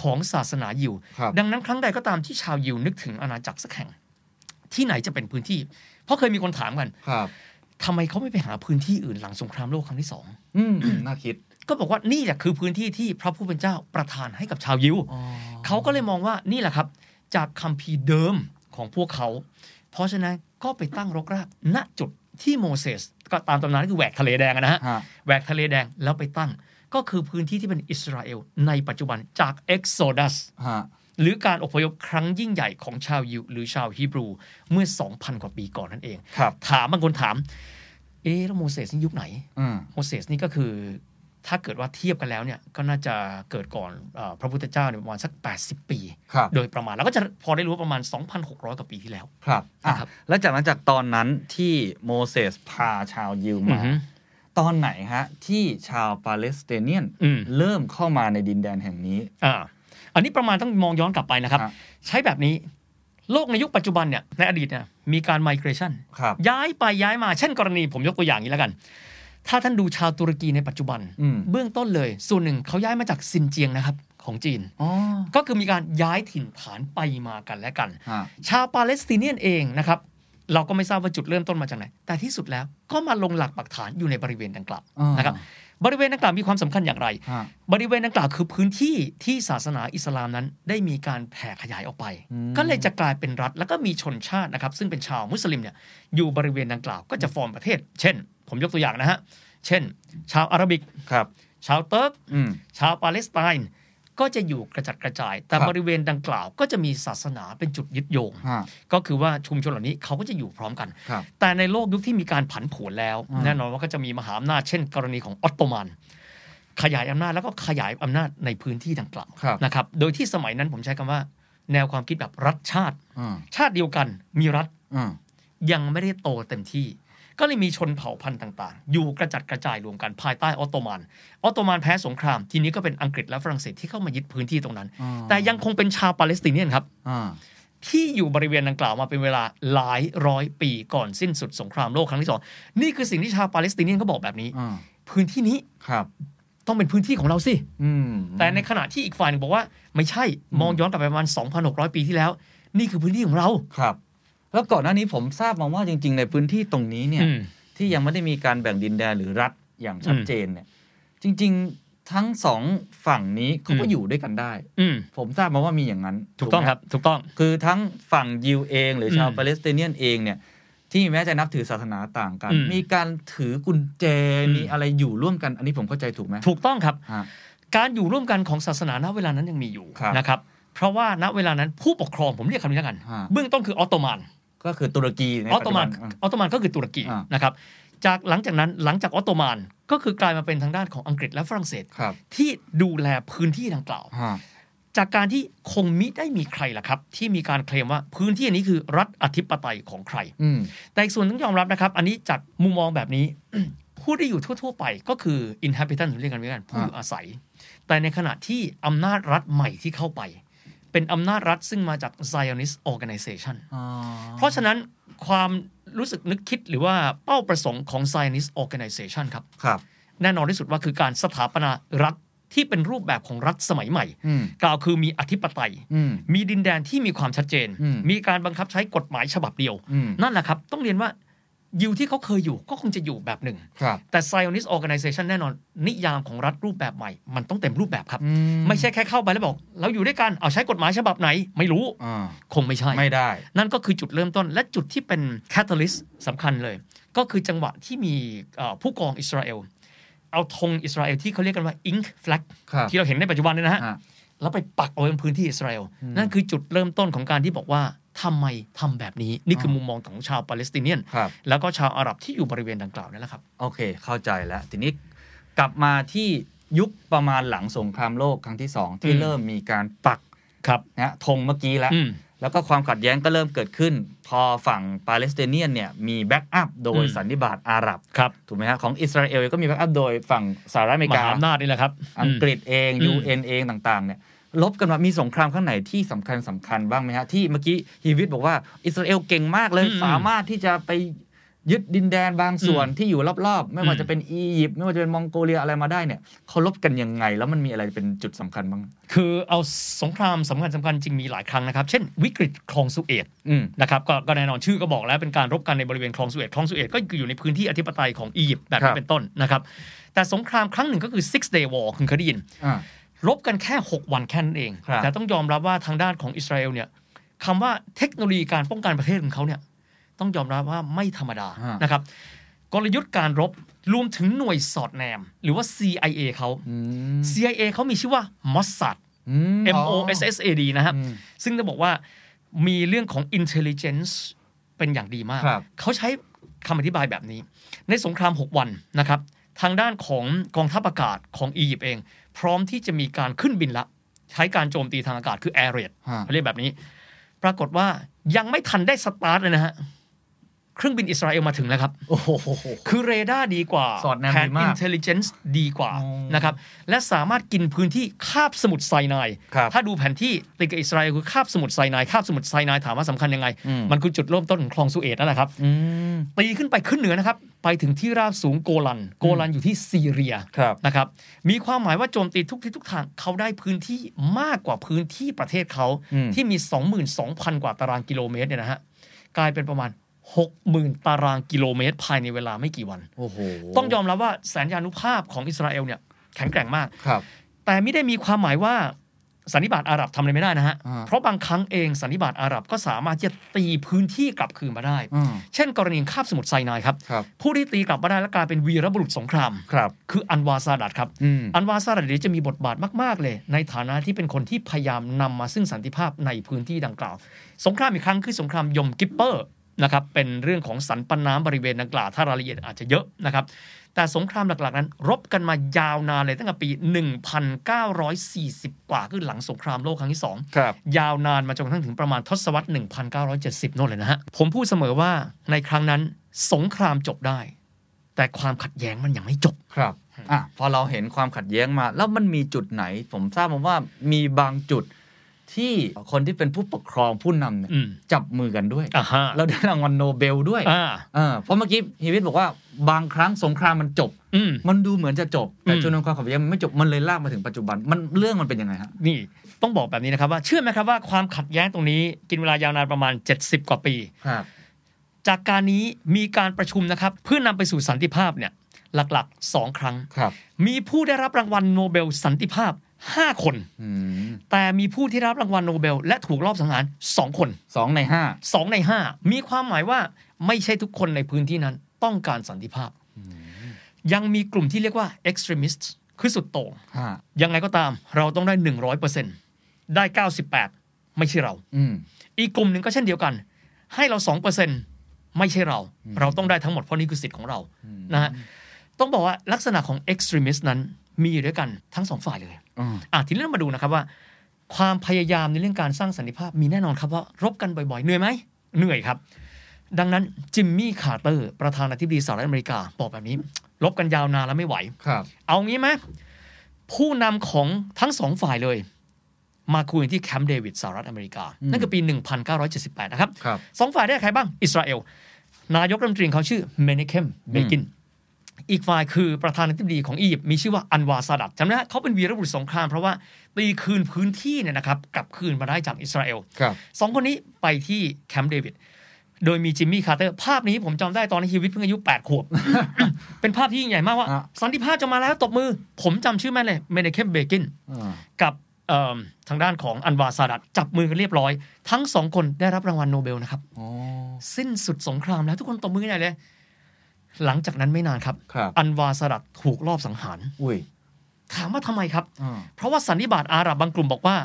ของศาสนายิวครับดังนั้นครั้งใดก็ตามที่ชาวยิวนึกถึงอาณาจักรสักแห่ง ที่ไหนจะเป็นพื้นที่ เพราะเคยมีคนถามกันครับทำไมเขาไม่ไปหาพื้นที่อื่นหลังสงครามโลกครั้งที่สองอืมอืมน่าคิด ก็บอกว่านี่แหละคือพื้นที่ที่พระผู้เป็นเจ้าประทานให้กับชาวยิวเขาก็เลยมองว่านี่แหละครับ จากคัมภีร์เดิมของพวกเขา เพราะฉะนั้นก็ไปตั้งรกรากณจุด ที่โมเสสก็ตามตำนานคือแหวกทะเลแดงอะนะฮะฮะแหวกทะเลแดงแล้วไปตั้ง ก็คือพื้นที่ที่เป็นอิสราเอลในปัจจุบันจาก Exodus ฮะหรือการอพยพครั้งยิ่งใหญ่ของชาวยิวหรือชาวฮีบรูเมื่อ 2,000 กว่าปีก่อนนั่นเองครับถามบางคนถาม เอ๊ะแล้วโมเสสนี่ยุคไหนอืมโมเสสนี่ก็คือ ถ้าเกิดว่าเทียบกันแล้วเนี่ยก็น่าจะเกิดก่อนเออพระพุทธเจ้าเนี่ยประมาณสัก 80 ปีครับโดยประมาณแล้วก็จะพอได้รู้ว่าประมาณ 2,600 กว่าปีที่แล้วครับอะนะครับ แล้วจากนั้นจากตอนนั้นที่โมเสสพาชาวยิวอืมาอฮึตตอนไหนฮะ ที่ชาวปาเลสไตเนียนอืมเริ่มเข้ามาในดินแดนแห่งนี้อ่าอันนี้ประมาณต้องมองย้อนกลับไปนะครับครับใช้แบบนี้โลกในยุคปัจจุบันเนี่ยในอดีตเนี่ยมีการ migration ครับย้ายไปย้ายมาเช่นกรณีผมยกตัวอย่างนี้แล้วกัน ถ้าท่านดูชาวตุรกีในปัจจุบันอืมเบื้องต้นเลย ส่วนหนึ่งเขาย้ายมาจากซินเจียงนะครับของจีนอ๋อก็คือมีการย้ายถิ่นฐานไปมากันและกันฮะชาวปาเลสไตเนียนเองนะครับ เราก็ไม่ทราบว่าจุดเริ่มต้นมาจากไหน แต่ที่สุดแล้วก็มาลงหลักปักฐานอยู่ในบริเวณดังกล่าวอ่านนะครับ บริเวณดังกล่าวมีความสำคัญอย่างไรฮะบริเวณดังกล่าวคือพื้นที่ที่ศาสนาอิสลามนั้นได้มีการแผ่ขยายออกไปอืมก็เลยจะกลายเป็นรัฐ แล้วก็มีชนชาตินะครับ ซึ่งเป็นชาวมุสลิมเนี่ยอยู่บริเวณดังกล่าวก็จะฟอร์มประเทศ เช่น ผมยกตัวอย่างนะฮะ เช่น ชาว Arabic ครับชาวเติร์กอืมชาวปาเลสไตน์ก็จะอยู่กระจัดกระจาย แต่ครับบริเวณดังกล่าวก็จะมีศาสนาเป็นจุดยึดโยงฮะก็คือว่าชุมชนเหล่านี้เขาก็จะอยู่พร้อมกันครับแต่ในโลกยุคที่มีการผันผวนแล้วอืมแน่นอนว่าก็จะมีมหาอำนาจเช่น กรณีของออตโตมัน ขยายอำนาจแล้วก็ขยายอำนาจในพื้นที่ดังกล่าวครับนะครับ โดยที่สมัยนั้นผมใช้คำว่า แนวความคิดแบบรัฐชาติอืมชาติเดียวกันมีรัฐอืมยังไม่ได้โตเต็มที่ ก็เลยมีชนเผ่าพันธุ์ต่างๆ อยู่กระจัดกระจายรวมกันภายใต้ออตโตมัน ออตโตมันแพ้สงคราม ทีนี้ก็เป็นอังกฤษและฝรั่งเศสที่เข้ามายึดพื้นที่ตรงนั้นอ่าแต่ยังคงเป็นชาว Palestinian ครับอ่าที่อยู่บริเวณดังกล่าวมาเป็นเวลาหลายร้อยปีก่อนสิ้นสุดสงครามโลกครั้งที่สองนี่คือสิ่งที่ชาวปาเลสไตเนียนเขาบอกแบบนี้อ่าพื้นที่นี้ครับต้องเป็นพื้นที่ของเราสิอืมแต่ในขณะที่อีกฝ่ายหนึงบอกว่า ไม่ใช่มองย้อนกลับไปประมาณ 2,600 ปีที่แล้ว นี่คือพื้นที่ของเราครับ แล้วก่อนหน้านี้ผมทราบมาว่าจริง ๆ ในพื้นที่ตรงนี้เนี่ยอืมที่ยังไม่ได้มีการแบ่งดินแดนหรือรัฐอย่างชัดอืมเจนเนี่ย จริง ๆทั้งสองฝั่งนี้เขาก็อืมอยู่ด้วยกันได้ อืมผมทราบมาว่ามีอย่างนั้น ถูกต้องไหมครับ ถูกต้องคือทั้งฝั่งยิวเอง หรือชาวอืมปาเลสไตเนียนเองเนี่ย ที่แม้จะนับถือศาสนาต่างกันอืมมีการถือกุญแจอืมมีอะไรอยู่ร่วมกัน อันนี้ผมเข้าใจถูกไหมถูกต้องครับฮะการอยู่ร่วมกันของศาสนาณเวลานั้นยังมีอยู่ครับนะครับ เพราะว่าณเวลานั้นผู้ปกครองผมเรียกคำนี้แล้วกันฮะเบื้องต้นคือออตโตมัน ก็คือตุรกีในออตปัจโตจุมับันนอะออตโตมันก็คือตุรกีอ่านนะครับจากหลังจากนั้นหลังจากออตโตมันก็คือกลายมาเป็นทางด้านของอังกฤษและฝรั่งเศสครับที่ดูแลพื้นที่ดังกล่าวฮะจากการที่คงมิได้มีใครล่ะครับ ที่มีการเคลมว่าพื้นที่อันนี้คือรัฐอธิปไตยของใครอืมแต่อีกส่วนต้องยอมรับนะครับ อันนี้จากมุมมองแบบนี้ผู้ที่อยู่ทั่ว ๆ ไปก็คือ inhabitant เรียกกันไว้กันผู้อยู่อาศัย แต่ในขณะที่อำนาจรัฐใหม่ที่เข้าไป เป็นอำนาจรัฐซึ่งมาจาก Zionist Organization อ๋อเพราะฉะนั้นความรู้สึกนึกคิดหรือว่าเป้าประสงค์ของ Zionist Organization ครับครับ แน่นอนที่สุดว่าคือการสถาปนารัฐที่เป็นรูปแบบของรัฐสมัยใหม่อืมกล่าวคือมีอธิปไตยอืมมีดินแดนที่มีความชัดเจนอืมมีการบังคับใช้กฎหมายฉบับเดียวอืมนั่นแหละครับ ต้องเรียนว่า ยิวที่เขาเคยอยู่ก็คงจะอยู่แบบหนึ่งครับแต่ Zionist Organization แน่นอน นิยามของรัฐรูปแบบใหม่ มันต้องเต็มรูปแบบครับอืไม่ใช่แค่เข้าไปแล้วบอก เราอยู่ด้วยกัน เอาใช้กฎหมายฉบับไหน ไม่รู้อ่าคงไม่ใช่ ไม่ได้ นั่นก็คือจุดเริ่มต้น และจุดที่เป็น catalyst สำคัญเลย ก็คือจังหวะที่มีเอ่อผู้กองอิสราเอล เอาธงอิสราเอลที่เขาเรียกกันว่า ink flag ครับที่เราเห็นในปัจจุบันเนี่ยนะฮะอะแล้วไปปักเอาไว้บนพื้นที่อิสราเอลอืมนั่นคือจุดเริ่มต้นของการที่บอกว่า ทำไมทำแบบนี้นี่คือมุมมองของชาวปาเลสไตเนียนครับแล้วก็ชาวอาหรับที่อยู่บริเวณดังกล่าวนั่นแหละครับ โอเค เข้าใจแล้ว ทีนี้กลับมาที่ยุคประมาณหลังสงครามโลกครั้งที่สองที่อืมเริ่มมีการปักครับนะธงเมื่อกี้แล้วอืมแล้วก็ความขัดแย้งก็เริ่มเกิดขึ้น พอฝั่ง Palestinian เนี่ยมี backup โดยอืมสันนิบาตอาหรับครับถูกไหมฮะของอิสราเอลก็มี backup โดยฝั่งสหรัฐอเมริกามหาอำนาจนี่แหละครับอังกฤษเองอืม UN เองต่างๆเนี่ย รบกันมามีสงครามครั้งไหนที่สำคัญสำคัญบ้างไหมฮะที่เมื่อกี้ฮีวิตบอกว่าอิสราเอลเก่งมากเลยอืมสามารถที่จะไปยึดดินแดนบางส่วนอืมที่อยู่รอบๆ ไม่ว่าอืมจะเป็นอียิปต์ไม่ว่าจะเป็นมองโกเลียอะไรมาได้เนี่ยเขาลบกันยังไง แล้วมันมีอะไรเป็นจุดสำคัญบ้าง คือเอาสงครามสำคัญสำคัญจริงมีหลายครั้งนะครับ เช่นวิกฤตคลองสุเอตอืมนะครับก็ก็แน่นอนชื่อก็บอกแล้วเป็นการรบกันในบริเวณคลองสุเอตคลองสุเอตก็คืออยู่ในพื้นที่อธิปไตยของอียิปต์แบบครันี้บเป็นต้นนะครับแต่สงครามครั้งหนึ่งก็คือ six day war คุณเคยได้ยิน อ่ารบกันแค่ 6 วันแค่นั้นเอง ครับ แต่ต้องยอมรับว่าทางด้านของอิสราเอลเนี่ยคำว่าเทคโนโลยีการป้องกันประเทศของเขาเนี่ยต้องยอมรับว่าไม่ธรรมดาฮะ นะครับกลยุทธ์การรบรวมถึงหน่วยสอดแนม หรือว่า CIA เขา อืม CIA เขามีชื่อว่า Mossad อื M O S S A D นะครับ อืมซึ่งจะบอกว่ามีเรื่องของ intelligence เป็นอย่างดีมาก ครับ เขาใช้คำอธิบายแบบนี้ ในสงคราม 6 วันนะครับ ทางด้านของกองทัพอากาศของอียิปต์เอง พร้อมที่จะมีการขึ้นบินละ ใช้การโจมตีทางอากาศคือ air raid ฮะเขาเรียกแบบนี้ ปรากฏว่ายังไม่ทันได้สตาร์ทเลยนะฮะ เครื่องบินอิสราเอลมาถึงแล้วครับโอ้โหคือเรดาร์ดีกว่าสอดแนมแผนดีมาก intelligence ดีกว่าอ๋อนะครับ และสามารถกินพื้นที่คาบสมุทรไซนายครับถ้าดูแผนที่ติดกับอิสราเอลคือคาบสมุทรไซนาย คาบสมุทรไซนายถามว่าสำคัญยังไงอืมมันคือจุดเริ่มต้นของคลองสุเอซนั่นแหละครับอืมตีขึ้นไปขึ้นเหนือนะครับ ไปถึงที่ราบสูงโกลัน โกลันอยู่ที่ซีเรียครับนะครับ มีความหมายว่าโจมตีทุกทิศทุกทางเขาได้พื้นที่มากกว่าพื้นที่ประเทศเขาอืมที่มี 22,000 กว่าตารางกิโลเมตรเนี่ยนะฮะกลายเป็นประมาณ 60,000 ตารางกิโลเมตร ภายในเวลาไม่กี่วัน โอ้โห ต้องยอมรับว่าแสนยานุภาพของอิสราเอลเนี่ยแข็งแกร่งมาก ครับ แต่ไม่ได้มีความหมายว่าสันนิบาตอาหรับทำอะไรไม่ได้นะฮะ อ่า เพราะบางครั้งเองสันนิบาตอาหรับก็สามารถที่จะตีพื้นที่กลับคืนมาได้ อืมเช่น กรณีคาบสมุทรไซนายครับ ครับผู้ที่ตีกลับมาได้และกลายเป็นวีรบุรุษสงคราม ครับ คืออันวาซาดัดครับ อืม อันวาซาดัดเดี๋ยวจะมีบทบาทมาก ๆ เลย ในฐานะที่เป็นคนที่พยายามนำมาซึ่งสันติภาพในพื้นที่ดังกล่าว สงครามอีกครั้งคือสงครามยมคิปปูร์ นะครับเป็นเรื่องของสันปันน้ำบริเวณดังกล่าวถ้ารายละเอียดอาจจะเยอะนะครับแต่สงครามหลักๆ นั้น รบกันมายาวนานเลยตั้งแต่ปี 1940 กว่าคือหลังสงครามโลกครั้งที่สองครับยาวนานมาจนกระทั่งถึงประมาณทศวรรษ 1970 โน่นเลยนะฮะ ผมพูดเสมอว่าในครั้งนั้นสงครามจบได้ แต่ความขัดแย้งมันยังไม่จบครับอะพอเราเห็นความขัดแย้งมา แล้วมันมีจุดไหน ผมทราบมาว่ามีบางจุด ที่คนที่เป็นผู้ปกครองผู้นำเนี่ยอืมจับมือกันด้วยอ่าฮะแล้วได้รางวัลโนเบลด้วยอ่าเออเพราะเมื่อกี้ฮีวิตบอกว่าบางครั้งสงครามมันจบอืมมันดูเหมือนจะจบ แต่อืมจนวนความขัดแย้งมันไม่จบมันเลยลากมาถึงปัจจุบันมันเรื่องมันเป็นยังไงฮะนี่ต้องบอกแบบนี้นะครับว่าเชื่อไหมครับว่าความขัดแย้งตรงนี้ กินเวลายาวนานประมาณ 70 กว่าปีครับจากการนี้มีการประชุมนะครับ เพื่อนำไปสู่สันติภาพเนี่ยหลักๆ 2 ครั้งครับมีผู้ได้รับรางวัลโนเบลสันติภาพ 5คนอืมแต่มีผู้ที่ได้รับรางวัลโนเบล และถูกลอบสังหาร2คนสองในห้า2ใน5มีความหมายว่าไม่ใช่ทุกคนในพื้นที่นั้นต้องการสันติภาพ ยังมีกลุ่มที่เรียกว่า extremist คือสุดโต่งฮะยังไงก็ตามเราต้องได้100%ได้98ไม่ใช่เราอืมอีกกลุ่มหนึ่งก็เช่นเดียวกัน ให้เรา2%ไม่ใช่เรา เราต้องได้ทั้งหมดเพราะนี่คือสิทธิ์ของเรานะฮะต้องบอกว่าลักษณะของ extremist นั้นมีอยู่ด้วยกันทั้งสองฝ่ายเลยอืม อะทีนี้เรามาดูนะครับว่า ความพยายามในเรื่องการสร้างสันติภาพมีแน่นอนครับว่ารบกันบ่อยๆ เหนื่อยไหมเหนื่อยครับ ดังนั้นจิมมี่คาร์เตอร์ประธานาธิบดีสหรัฐอเมริกาบอกแบบนี้รบกันยาวนานแล้วไม่ไหวครับ เอางี้ไหมผู้นำของทั้งสองฝ่ายเลย มาคุยกันที่แคมป์เดวิดสหรัฐอเมริกา นั่นคือปี 1978 นะครับครับสองฝ่ายได้ใครบ้าง อิสราเอล นายกรัฐมนตรีของเขาชื่อเมเนเคมเบกิน อีกฝ่ายคือประธานาธิบดีของอียิปต์มีชื่อว่าอันวาซาดัดจำได้ไหมเขาเป็นวีรบุรุษสงครามเพราะว่าตีคืนพื้นที่เนี่ยนะครับกลับคืนมาได้จากอิสราเอลครับสองคนนี้ไปที่แคมป์เดวิดโดยมีจิมมี่คาร์เตอร์ภาพนี้ผมจำได้ตอนที่ชีวิตเพิ่งอายุ 8 ขวบ เป็นภาพที่ยิ่งใหญ่มากว่าอะสันติภาพจะมาแล้วตบมือ ผมจำชื่อแม่นเลยเมเนเคมเบกินอ่ากับเอิ่มทางด้านของอันวาซาดัดจับมือกันเรียบร้อย ทั้งสองคนได้รับรางวัลโนเบลนะครับอ๋อสิ้นสุดสงครามแล้วทุกคนตบมือกันใหญ่เลย หลังจากนั้นไม่นานครับครับอันวาซาดัดถูกลอบสังหารอุ้ยถามว่าทำไมครับอ่าเพราะว่าสันนิบาตอาหรับบางกลุ่มบอกว่า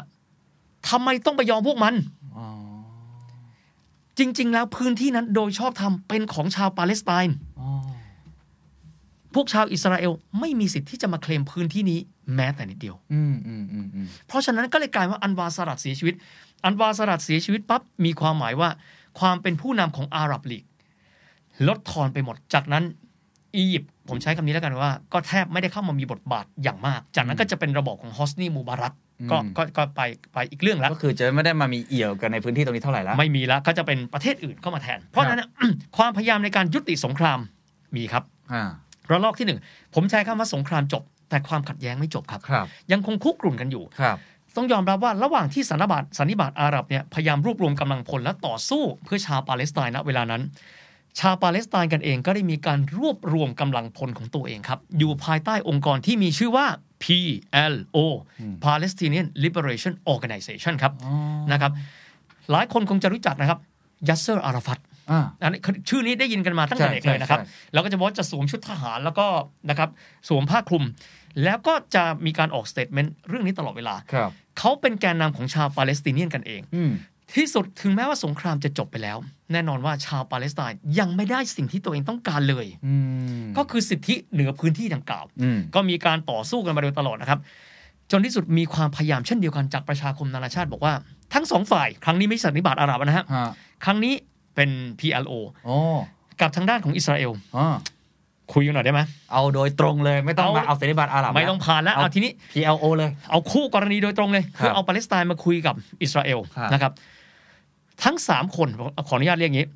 ทำไมต้องไปยอมพวกมันอ๋อจริง ๆ แล้วพื้นที่นั้นโดยชอบธรรมเป็นของชาวปาเลสไตน์อ๋อพวกชาวอิสราเอลไม่มีสิทธิ์ที่จะมาเคลมพื้นที่นี้แม้แต่นิดเดียวอืมอืมอืมอืมเพราะฉะนั้นก็เลยกลายว่าอันวาสลัดเสียชีวิต อันวาสลัดเสียชีวิตปั๊บมีความหมายว่า ความเป็นผู้นำของอาหรับลีก ลดทอนไปหมด จากนั้นอียิปต์ผมใช้คำนี้แล้วกันว่า ก็แทบไม่ได้เข้ามามีบทบาทอย่างมาก จากนั้นก็จะเป็นระบอบของฮอสนีมูบารักก็ก็ก็ไปไปอีกเรื่องแล้ว ก็คือจะไม่ได้มามีเอี่ยวกันในพื้นที่ตรงนี้เท่าไหร่แล้ว ไม่มีแล้วก็จะเป็นประเทศอื่นเข้ามาแทน เพราะฉะนั้นความพยายามในการยุติสงครามมีครับอ่าระลอกที่หนึ่งผมใช้คำว่าสงครามจบ แต่ความขัดแย้งไม่จบครับครับยังคงคุกรุ่นกันอยู่ครับ ต้องยอมรับว่าระหว่างที่สันนิบาตสันนิบาตอาหรับเนี่ยพยายามรวบรวมกำลังพลและต่อสู้เพื่อชาวปาเลสไตน์ณเวลานั้น ชาวปาเลสไตน์กันเองก็ได้มีการรวบรวมกำลังพลของตัวเองครับ อยู่ภายใต้องค์กรที่มีชื่อว่า PLO Palestinian Liberation Organization ครับนะครับหลายคนคงจะรู้จักนะครับยัสเซอร์อาราฟัตอ่าอันนี้คือชื่อนี้ได้ยินกันมาตั้งแต่ใช่เด็กเลยนะครับใช่ใช่แล้วก็จะบอกว่าจะสวมชุดทหารแล้วก็นะครับสวมผ้าคลุม แล้วก็จะมีการออก statement เรื่องนี้ตลอดเวลาครับเขาเป็นแกนนำของชาว Palestinian กันเองอืม ที่สุดถึงแม้ว่าสงครามจะจบไปแล้ว แน่นอนว่าชาวปาเลสไตน์ยังไม่ได้สิ่งที่ตัวเองต้องการเลยอืมก็คือสิทธิเหนือพื้นที่ดังกล่าวอืมก็มีการต่อสู้กันมาโดยตลอดนะครับ จนที่สุดมีความพยายามเช่นเดียวกันจากประชาคมนานาชาติบอกว่าทั้งสองฝ่าย ครั้งนี้ไม่ใช่สันนิบาตอาหรับนะฮะฮะครั้งนี้เป็น PLO โอ้กับทางด้านของอิสราเอลอ๋อคุยกันหน่อยได้ไหมเอาโดยตรงเลยไม่ต้องเอามาเอาเสรีบัตรอาหรับไม่ต้องผ่านแล้วเอาเอาทีนี้ PLO เลย เอาคู่กรณีโดยตรงเลยครับคือเอาปาเลสไตน์มาคุยกับอิสราเอลครับนะครับ ทั้งสามคนขออนุญาตเรียกอย่างนี้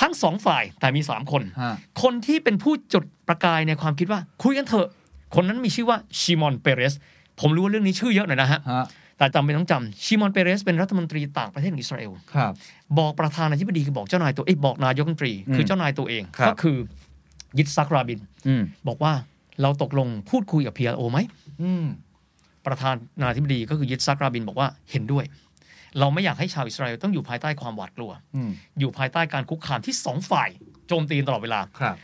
ทั้งสองฝ่ายแต่มีสามคน ฮะ คนที่เป็นผู้จุดประกายในความคิดว่า คุยกันเถอะ คนนั้นมีชื่อว่าชิมอนเปเรส ผมรู้ว่าเรื่องนี้ชื่อเยอะหน่อยนะฮะ ฮะแต่จำเป็นต้องจำชิมอนเปเรสเป็นรัฐมนตรีต่างประเทศของอิสราเอล ครับ บอกประธานาธิบดีคือบอกเจ้านายตัวเอยบอกนายกรัฐมนตรีอืมคือเจ้านายตัวเอง ครับ ก็คือยิตซักราบิน อืมบอกว่าเราตกลงพูดคุยกับ PLO ไหม อืมประธานาธิบดีก็คือยิตซักราบินบอกว่าเห็นด้วย เราไม่อยากให้ชาวอิสราเอลต้องอยู่ภายใต้ความหวาดกลัวอืมอยู่ภายใต้การคุกคามที่สองฝ่าย โจมตีตลอดเวลาครับ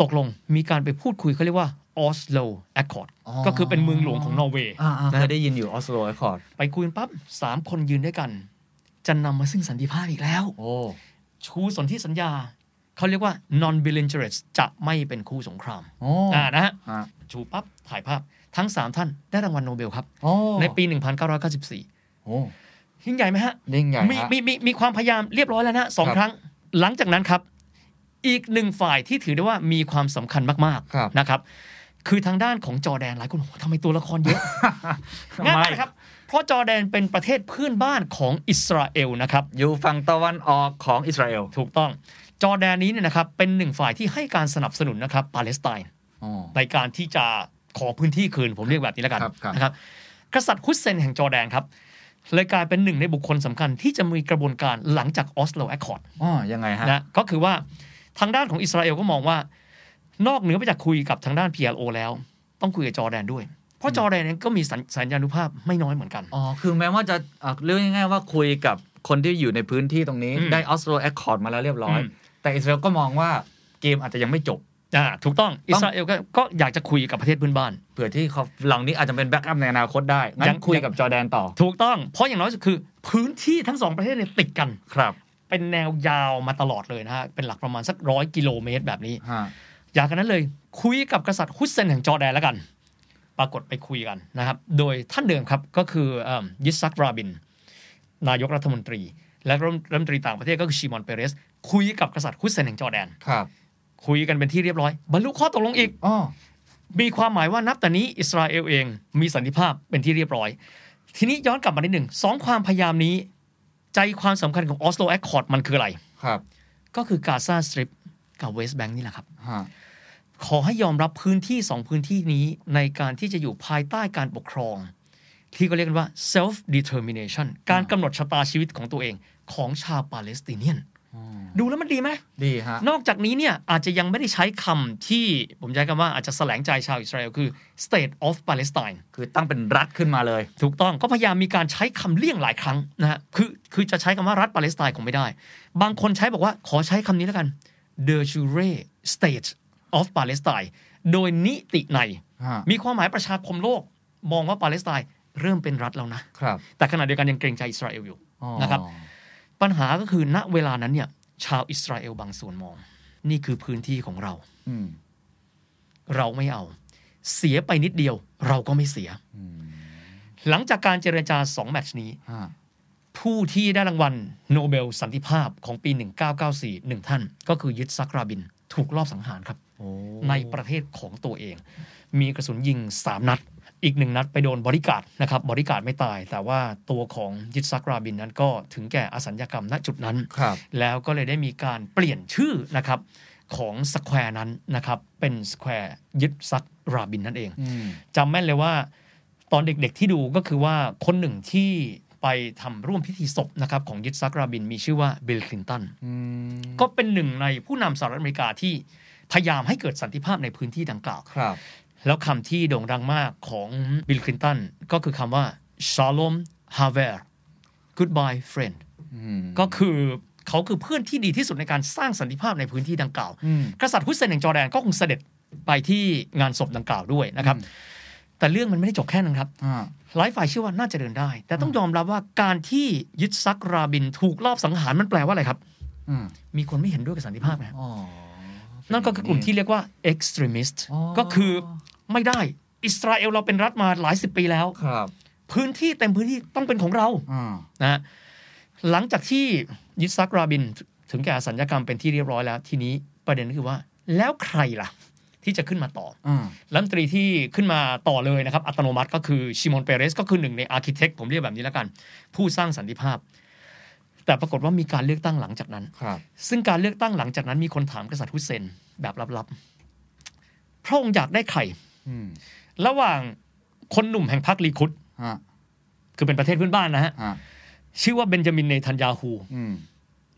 ตกลงมีการไปพูดคุยเขาเรียกว่า Oslo Accord อ๋อก็คือเป็นเมืองหลวงของนอร์เวย์อ่าๆนะเคยได้ยินอยู่ Oslo Accord ไปคุยกันปั๊บสามคนยืนด้วยกัน จะนำมาซึ่งสันติภาพอีกแล้วโอ้ชูสนธิสัญญา เขาเรียกว่า non belligerence จะไม่เป็นคู่สงครามโอ้อ่านะฮะฮะชูปั๊บถ่ายภาพทั้ง 3 ท่านได้รางวัลโนเบลครับโอ้ในปี 1994โอ้ ยิ่งใหญ่ไหมฮะยิ่งใหญ่มีฮะมีมีมีความพยายามเรียบร้อยแล้วนะสองครับครั้ง หลังจากนั้นครับ อีกหนึ่งฝ่ายที่ถือได้ว่ามีความสำคัญมากครับๆนะครับ คือทางด้านของจอร์แดนหลายคนโอ้โหทำไมตัวละครเยอะแยะมากนะครับ เพราะจอร์แดนเป็นประเทศเพื่อนบ้านของอิสราเอลนะครับอยู่ฝั่งตะวันออกของอิสราเอลถูกต้องจอร์แดนนี้เนี่ยนะครับเป็นหนึ่งฝ่ายที่ให้การสนับสนุนนะครับปาเลสไตน์อ๋อในการที่จะขอพื้นที่คืนผมเรียกแบบนี้แล้วกันครับครับนะครับ กษัตริย์ฮุสเซนแห่งจอร์แดนครับ เลยกลายเป็นหนึ่งในบุคคลสำคัญที่จะมีกระบวนการหลังจาก Oslo Accord อ๋อยังไงฮะนะก็คือว่าทางด้านของอิสราเอลก็มองว่า นอกเหนือไปจากคุยกับทางด้าน PLO แล้ว ต้องคุยกับจอร์แดนด้วยเพราะจอร์แดนเองก็มีสัญแสนยานุภาพไม่น้อยเหมือนกัน อ๋อ คือแม้ว่าจะอะเรื่องง่ายๆว่าคุยกับคนที่อยู่ในพื้นที่ตรงนี้อืมได้ Oslo Accord มาแล้วเรียบร้อยอืมแต่อิสราเอลก็มองว่าเกมอาจจะยังไม่จบ อ่าถูกต้องอิสราเอลก็ก็อยากจะคุยกับประเทศเพื่อนบ้านเผื่อที่เขาเหล่านี้อาจจะเป็น backup ในอนาคตได้งั้นยังคุยกับจอร์แดนต่อ ถูกต้อง เพราะอย่างน้อยสุดคือ พื้นที่ทั้งสองประเทศเนี่ยติดกันครับ เป็นแนวยาวมาตลอดเลยนะฮะเป็นหลักประมาณสักร้อยกิโลเมตรแบบนี้ฮะอย่ากระนั้นเลย คุยกับกษัตริย์ฮุสเซนแห่งจอร์แดนแล้วกัน ปรากฏไปคุยกันนะครับ โดยท่านเดิมครับก็คือเอิ่มยิตซักราบิน นายกรัฐมนตรี และรัฐมนตรีต่างประเทศก็คือชิมอนเปเรส คุยกับกษัตริย์ฮุสเซนแห่งจอร์แดนครับ คุยกันเป็นที่เรียบร้อย บรรลุข้อตกลงอีกอ๋อมีความหมายว่านับแต่นี้อิสราเอลเอง มีสันติภาพเป็นที่เรียบร้อย ทีนี้ย้อนกลับมานิดหนึ่งสองความพยายามนี้ ใจความสำคัญของ Oslo Accord มันคืออะไรครับ ก็คือ Gaza Strip กับเวสต์แบงก์นี่แหละครับฮะขอให้ยอมรับพื้นที่สองพื้นที่นี้ในการที่จะอยู่ภายใต้การปกครอง ที่ก็เรียกกันว่า self determination การกำหนดชะตาชีวิตของตัวเองของชาวปาเลสไตเนียน ดูแล้วมันดีไหมดีฮะนอกจากนี้เนี่ยอาจจะยังไม่ได้ใช้คำที่ผมใช้คำว่าอาจจะแสลงใจชาวอิสราเอลคือ state of Palestine คือตั้งเป็นรัฐขึ้นมาเลย ถูกต้องก็พยายามมีการใช้คำเลี่ยงหลายครั้งนะฮะคือคือจะใช้คำว่ารัฐปาเลสไตน์คงไม่ได้ บางคนใช้บอกว่าขอใช้คำนี้แล้วกัน de jure state of Palestine โดยนิตินัยฮะมีความหมายประชาคมโลก มองว่าปาเลสไตน์เริ่มเป็นรัฐแล้วนะครับแต่ขณะเดียวกันยังเกรงใจอิสราเอลอยู่อ๋อนะครับ ปัญหาก็คือณเวลานั้นเนี่ย ชาวอิสราเอลบางส่วนมอง นี่คือพื้นที่ของเราอืมเราไม่เอา เสียไปนิดเดียว เราก็ไม่เสียหลังจากการเจรจาสองแมตช์นี้ฮะผู้ที่ได้รางวัลโนเบลสันติภาพของปี 1994 หนึ่งท่าน ก็คือยิตซักราบิน ถูกลอบสังหารครับโอ้ในประเทศของตัวเอง มีกระสุนยิง3นัด อีกหนึ่งนัดไปโดนบอดี้การ์ดนะครับบอดี้การ์ดไม่ตาย แต่ว่าตัวของยิตซักราบินนั้นก็ถึงแก่อสัญกรรมณจุดนั้นครับแล้วก็เลยได้มีการเปลี่ยนชื่อนะครับของ square นั้นนะครับเป็น square ยิตซักราบินนั่นเองอืมจำแม่นเลยว่า ตอนเด็กๆที่ดูก็คือว่าคนหนึ่งที่ไปทำร่วมพิธีศพนะครับของยิตซักราบินมีชื่อว่าบิลคลินตันอืมก็เป็นหนึ่งในผู้นำสหรัฐอเมริกาที่พยายามให้เกิดสันติภาพในพื้นที่ดังกล่าวครับ แล้วคำที่โด่งดังมากของบิลคลินตันก็คือคำว่า shalom haver goodbye friend อืมก็คือเขาคือเพื่อนที่ดีที่สุดในการสร้างสันติภาพในพื้นที่ดังกล่าวอืมกษัตริย์ฮุสเซนแห่งจอร์แดนก็คงเสด็จไปที่งานศพดังกล่าวด้วยนะครับ แต่เรื่องมันไม่ได้จบแค่นั้นครับอ่าหลายฝ่ายเชื่อว่าน่าจะเดินได้ แต่ต้องยอมรับว่าการที่ยึดซักราบินถูกลอบสังหารมันแปลว่าอะไรครับอืมมีคนไม่เห็นด้วยกับสันติภาพไงอ๋อนั่นก็คือกลุ่มที่เรียกว่า extremist อ๋อก็คือ ไม่ได้ อิสราเอลเราเป็นรัฐมาหลายสิบปีแล้วครับ พื้นที่เต็มพื้นที่ต้องเป็นของเราอ่านะฮะหลังจากที่ยิตซักราบินถึงแก่สัญญกรรมเป็นที่เรียบร้อยแล้ว ทีนี้ประเด็นก็คือว่า แล้วใครล่ะ ที่จะขึ้นมาต่ออ่ารัฐมนตรีที่ขึ้นมาต่อเลยนะครับ อัตโนมัติก็คือชิมอนเปเรสก็คือหนึ่งใน architect ผมเรียกแบบนี้แล้วกัน ผู้สร้างสันติภาพ แต่ปรากฏว่ามีการเลือกตั้งหลังจากนั้นครับซึ่งการเลือกตั้งหลังจากนั้นมีคนถามกษัตริย์ฮุสเซนแบบลับๆพระองค์อยากได้ใครอืม ระหว่างคนหนุ่มแห่งพรรคลีคุดฮะคือเป็นประเทศเพื่อนบ้านนะฮะฮะชื่อว่าเบนจามินเนทันยาฮูอืม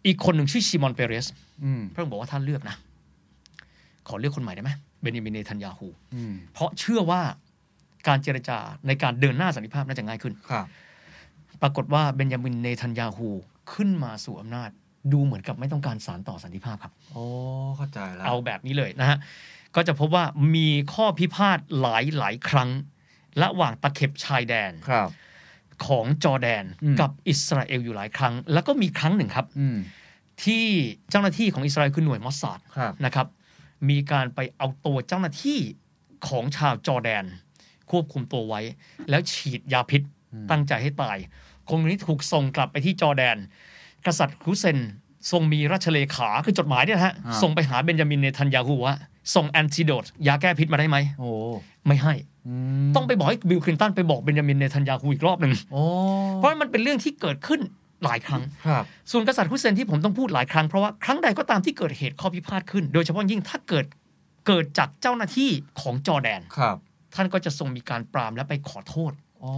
อีกคนหนึ่งชื่อชิมอนเปเรสอืมพระองค์บอกว่าท่านเลือกนะ ขอเลือกคนใหม่ได้ไหมเบนจามินเนทันยาฮูอืมเพราะเชื่อว่าการเจรจาในการเดินหน้าสันติภาพน่าจะง่ายขึ้นครับ ปรากฏว่าเบนจามินเนทันยาฮูขึ้นมาสู่อำนาจ ดูเหมือนกับไม่ต้องการสารต่อสันติภาพครับ โอ้เข้าใจแล้ว เอาแบบนี้เลยนะฮะ ก็จะพบว่ามีข้อพิพาทหลายหลายครั้ง ระหว่างตะเข็บชายแดนครับของจอร์แดนอืมกับอิสราเอลอยู่หลายครั้ง แล้วก็มีครั้งหนึ่งครับอืมที่เจ้าหน้าที่ของอิสราเอลคือหน่วยมอสซาดครับนะครับ มีการไปเอาตัวเจ้าหน้าที่ของชาวจอร์แดน ควบคุมตัวไว้ แล้วฉีดยาพิษตั้งใจให้ตาย คนนี้ถูกส่งกลับไปที่จอร์แดน กษัตริย์ฮุสเซน ทรงมีราชเลขาคือจดหมายเนี่ยนะฮะอ่าส่งไปหาเบนจามินเนทันยาฮูว่าส่ง antidote ยาแก้พิษมาได้ไหมโอ้ไม่ให้อืมต้องไปบอกให้บิลคลินตันไปบอกเบนจามินเนทันยาฮูอีกรอบหนึ่งโอ้เพราะมันเป็นเรื่องที่เกิดขึ้นหลายครั้งครับส่วนกษัตริย์ฮุสเซนที่ผมต้องพูดหลายครั้ง เพราะว่าครั้งใดก็ตามที่เกิดเหตุข้อพิพาทขึ้น โดยเฉพาะยิ่งถ้าเกิดเกิดจากเจ้าหน้าที่ของจอร์แดนครับ ท่านก็จะทรงมีการปรามและไปขอโทษอ๋อ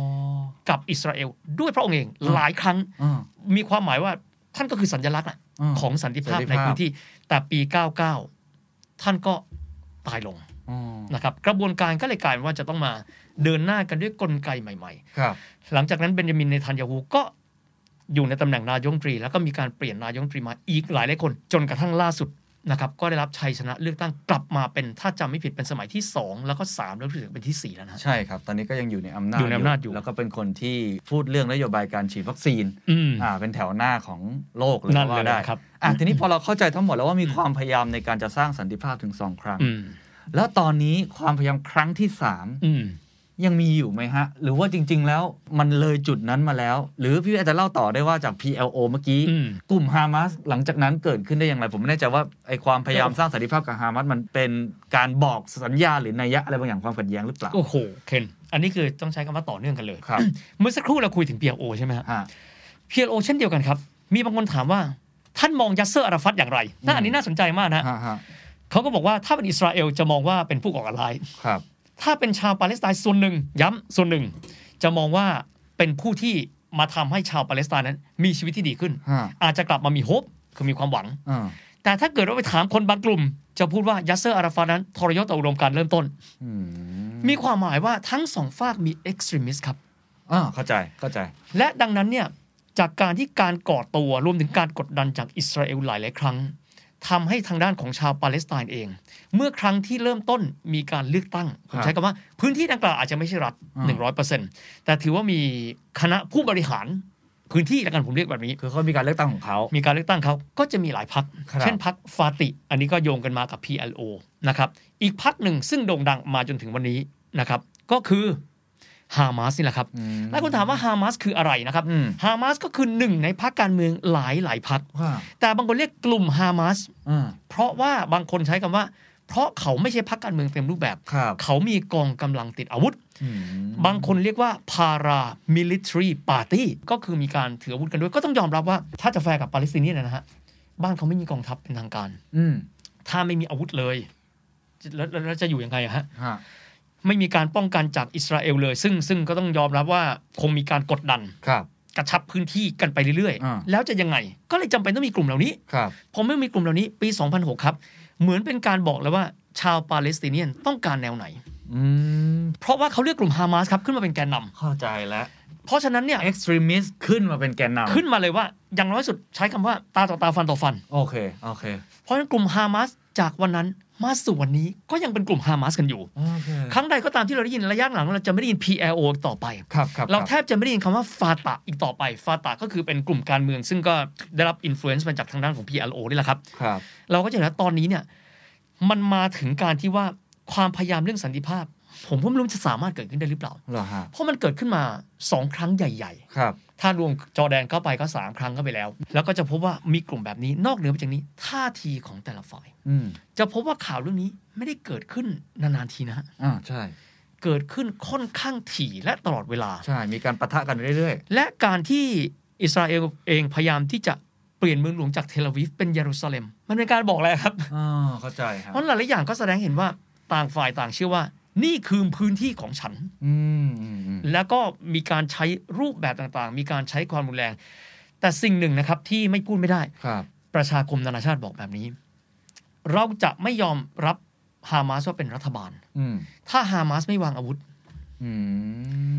กับอิสราเอลด้วยพระองค์เองอืมหลายครั้งอ่ามีความหมายว่าท่านก็คือสัญลักษณ์อะอืม ของสันติภาพสันติภาพในพื้นที่ แต่ปี 99 ท่านก็ตายลงอ๋อนะครับ กระบวนการก็เลยกลายเป็นว่าจะต้องมาเดินหน้ากันด้วยกลไกใหม่ๆครับหลังจากนั้นเบนจามินเนทันยาฮูก็อยู่ในตำแหน่งนายกรัฐมนตรี แล้วก็มีการเปลี่ยนนายกรัฐมนตรีมาอีกหลายหลายคน จนกระทั่งล่าสุด นะครับก็ได้รับชัยชนะเลือกตั้งกลับมาเป็นถ้าจำไม่ผิดเป็นสมัยที่ 2 แล้วก็ 3 แล้วรู้สึกเป็นที่ 4 แล้วนะใช่ครับ ตอนนี้ก็ยังอยู่ในอำนาจอยู่ในอำนาจอยู่แล้วก็เป็นคนที่พูดเรื่องนโยบายการฉีดวัคซีนอืมอ่าเป็นแถวหน้าของโลกเลยนั่นก็ว่าเลยได้ครับอะทีนี้พอเราเข้าใจทั้งหมดแล้วว่ามีความพยายามในการจะสร้างสันติภาพถึงสองครั้งอืมแล้วตอนนี้ความพยายามครั้งที่สามอืม ยังมีอยู่ไหมฮะ หรือว่าจริง ๆ แล้วมันเลยจุดนั้นมาแล้ว หรือพี่อาจจะเล่าต่อได้ว่าจาก PLO เมื่อกี้อืมกลุ่มฮามาสหลังจากนั้นเกิดขึ้นได้อย่างไร ผมไม่แน่ใจว่าไอความพยายามสร้างสันติภาพกับฮามาสมันเป็นการบอกสัญญาหรือนัยยะอะไรบางอย่างความขัดแย้งหรือเปล่าโอ้โหเคนอันนี้คือต้องใช้คำว่าต่อเนื่องกันเลยครับเมื่อสักครู่เราคุยถึง PLO ใช่ไหมฮะฮะ PLO เช่นเดียวกันครับมีบางคนถามว่าท่านมองยัสเซอร์อาราฟัตอย่างไรน่าอันนี้น่าสนใจมากนะฮะฮะเขาก็บอกว่าถ้าเป็นอิสราเอลจะมองว่าเป็นผู้ก่อการร้ายครับ ถ้าเป็นชาวปาเลสไตน์ส่วนหนึ่งย้ำส่วนหนึ่ง จะมองว่าเป็นผู้ที่มาทำให้ชาวปาเลสไตน์นั้น มีชีวิตที่ดีขึ้นฮะอาจจะกลับมามี hope คือมีความหวังอ่าแต่ถ้าเกิดว่าไปถามคนบางกลุ่ม จะพูดว่ายัสเซอร์อาราฟัตนั้นทรยศต่ออุดมการณ์เริ่มต้นอืมมีความหมายว่าทั้งสองฟากมี extremist ครับอ่าเข้าใจเข้าใจ และดังนั้นเนี่ยจากการที่การก่อตัวรวมถึงการกดดันจากอิสราเอลหลายหลายๆครั้ง ทำให้ทางด้านของชาวปาเลสไตน์เอง เมื่อครั้งที่เริ่มต้นมีการเลือกตั้ง ผมใช้คำว่าพื้นที่ดังกล่าวอาจจะไม่ใช่รัฐอ่าหนึ่งร้อยเปอร์เซ็นต์แต่ถือว่ามีคณะผู้บริหารพื้นที่แล้วกันผมเรียกแบบนี้ คือเขามีการเลือกตั้งของเขา มีการเลือกตั้งเขาก็จะมีหลายพรรคครับเช่นพักฟาติ อันนี้ก็โยงกันมากับ PLO นะครับ อีกพักหนึ่งซึ่งโด่งดังมาจนถึงวันนี้นะครับ ก็คือ ฮามาสนี่แหละครับอืมหลายคนถามว่าฮามาสคืออะไรนะครับอืมฮามาสก็คือหนึ่งในพักการเมืองหลายหลายพักว่าแต่บางคนเรียกกลุ่มฮามาสอ่าเพราะว่าบางคนใช้คำว่า เพราะเขาไม่ใช่พักการเมืองเต็มรูปแบบครับเขามีกองกำลังติดอาวุธอืมบางคนเรียกว่า para military party ก็คือมีการถืออาวุธกันด้วย ก็ต้องยอมรับว่าถ้าจะแฟร์กับปาเลสไตน์เนี่ยนะฮะบ้านเขาไม่มีกองทัพเป็นทางการ อืมถ้าไม่มีอาวุธเลยแล้วแล้วแล้วจะอยู่ยังไงอะฮะฮะ ไม่มีการป้องกันจากอิสราเอลเลย ซึ่งซึ่งก็ต้องยอมรับว่าคงมีการกดดันครับกระชับพื้นที่กันไปเรื่อยอ่าๆแล้วจะยังไง ก็เลยจำเป็นต้องมีกลุ่มเหล่านี้ครับผมไม่มีกลุ่มเหล่านี้ปี 2006 ครับ เหมือนเป็นการบอกแล้วว่าชาวปาเลสไตเนียนต้องการแนวไหนอืมเพราะว่าเขาเลือกกลุ่มฮามาสครับขึ้นมาเป็นแกนนำเข้าใจแล้ว เพราะฉะนั้นเนี่ย extremist ขึ้นมาเป็นแกนนำขึ้นมาเลยว่า อย่างน้อยสุดใช้คำว่าตาต่อตาฟันต่อฟัน โอเค โอเค เพราะฉะนั้นกลุ่มฮามาสจากวันนั้น มาสู่วันนี้ก็ยังเป็นกลุ่มฮามาสกันอยู่โอเคครั้งใดก็ตามที่เราได้ยินระยะหลังเราจะไม่ได้ยิน PLO ต่อไปครับครับเราแทบจะไม่ได้ยินคำว่าฟาตะอีกต่อไป ฟาตะก็คือเป็นกลุ่มการเมือง ซึ่งก็ได้รับอิ f ฟ u e n c e มาจากทางด้านของ PLO นี่แหละครับครับ เราก็จะเห็นว่าตอนนี้เนี่ยมันมาถึงการที่ว่าความพยายามเรื่องสันติภาพ ผมก็ไม่รู้จะสามารถเกิดขึ้นได้หรือเปล่าเหรอฮะเพราะมันเกิดขึ้นมาสองครั้งใหญ่ครับๆถ้ารวมจอร์แดนเข้าไปก็สามครั้งก็ไปแล้ว แล้วก็จะพบว่ามีกลุ่มแบบนี้นอกเหนือไปจากนี้ท่าทีของแต่ละฝ่ายอืมจะพบว่าข่าวเรื่องนี้ไม่ได้เกิดขึ้นนานๆทีนะฮะอ่าใช่เกิดขึ้นค่อนข้างถี่และตลอดเวลา ใช่ มีการปะทะกันเรื่อยและการที่อิสราเอลเองพยายามที่จะเปลี่ยนเมืองหลวงจากเทลอาวิฟเป็นเยรูซาเล็ม มันเป็นการบอกอะไรครับๆอ่าเข้าใจครับเพราะหลายๆอย่างก็แสดงเห็นว่าต่างฝ่ายต่างเชื่อว่า นี่คือพื้นที่ของฉันอืมอืมอืมแล้วก็มีการใช้รูปแบบต่างๆ มีการใช้ความรุนแรง แต่สิ่งหนึ่งนะครับที่ไม่พูดไม่ได้ครับประชาคมนานาชาติบอกแบบนี้ เราจะไม่ยอมรับฮามาสว่าเป็นรัฐบาลอืมถ้าฮามาสไม่วางอาวุธอื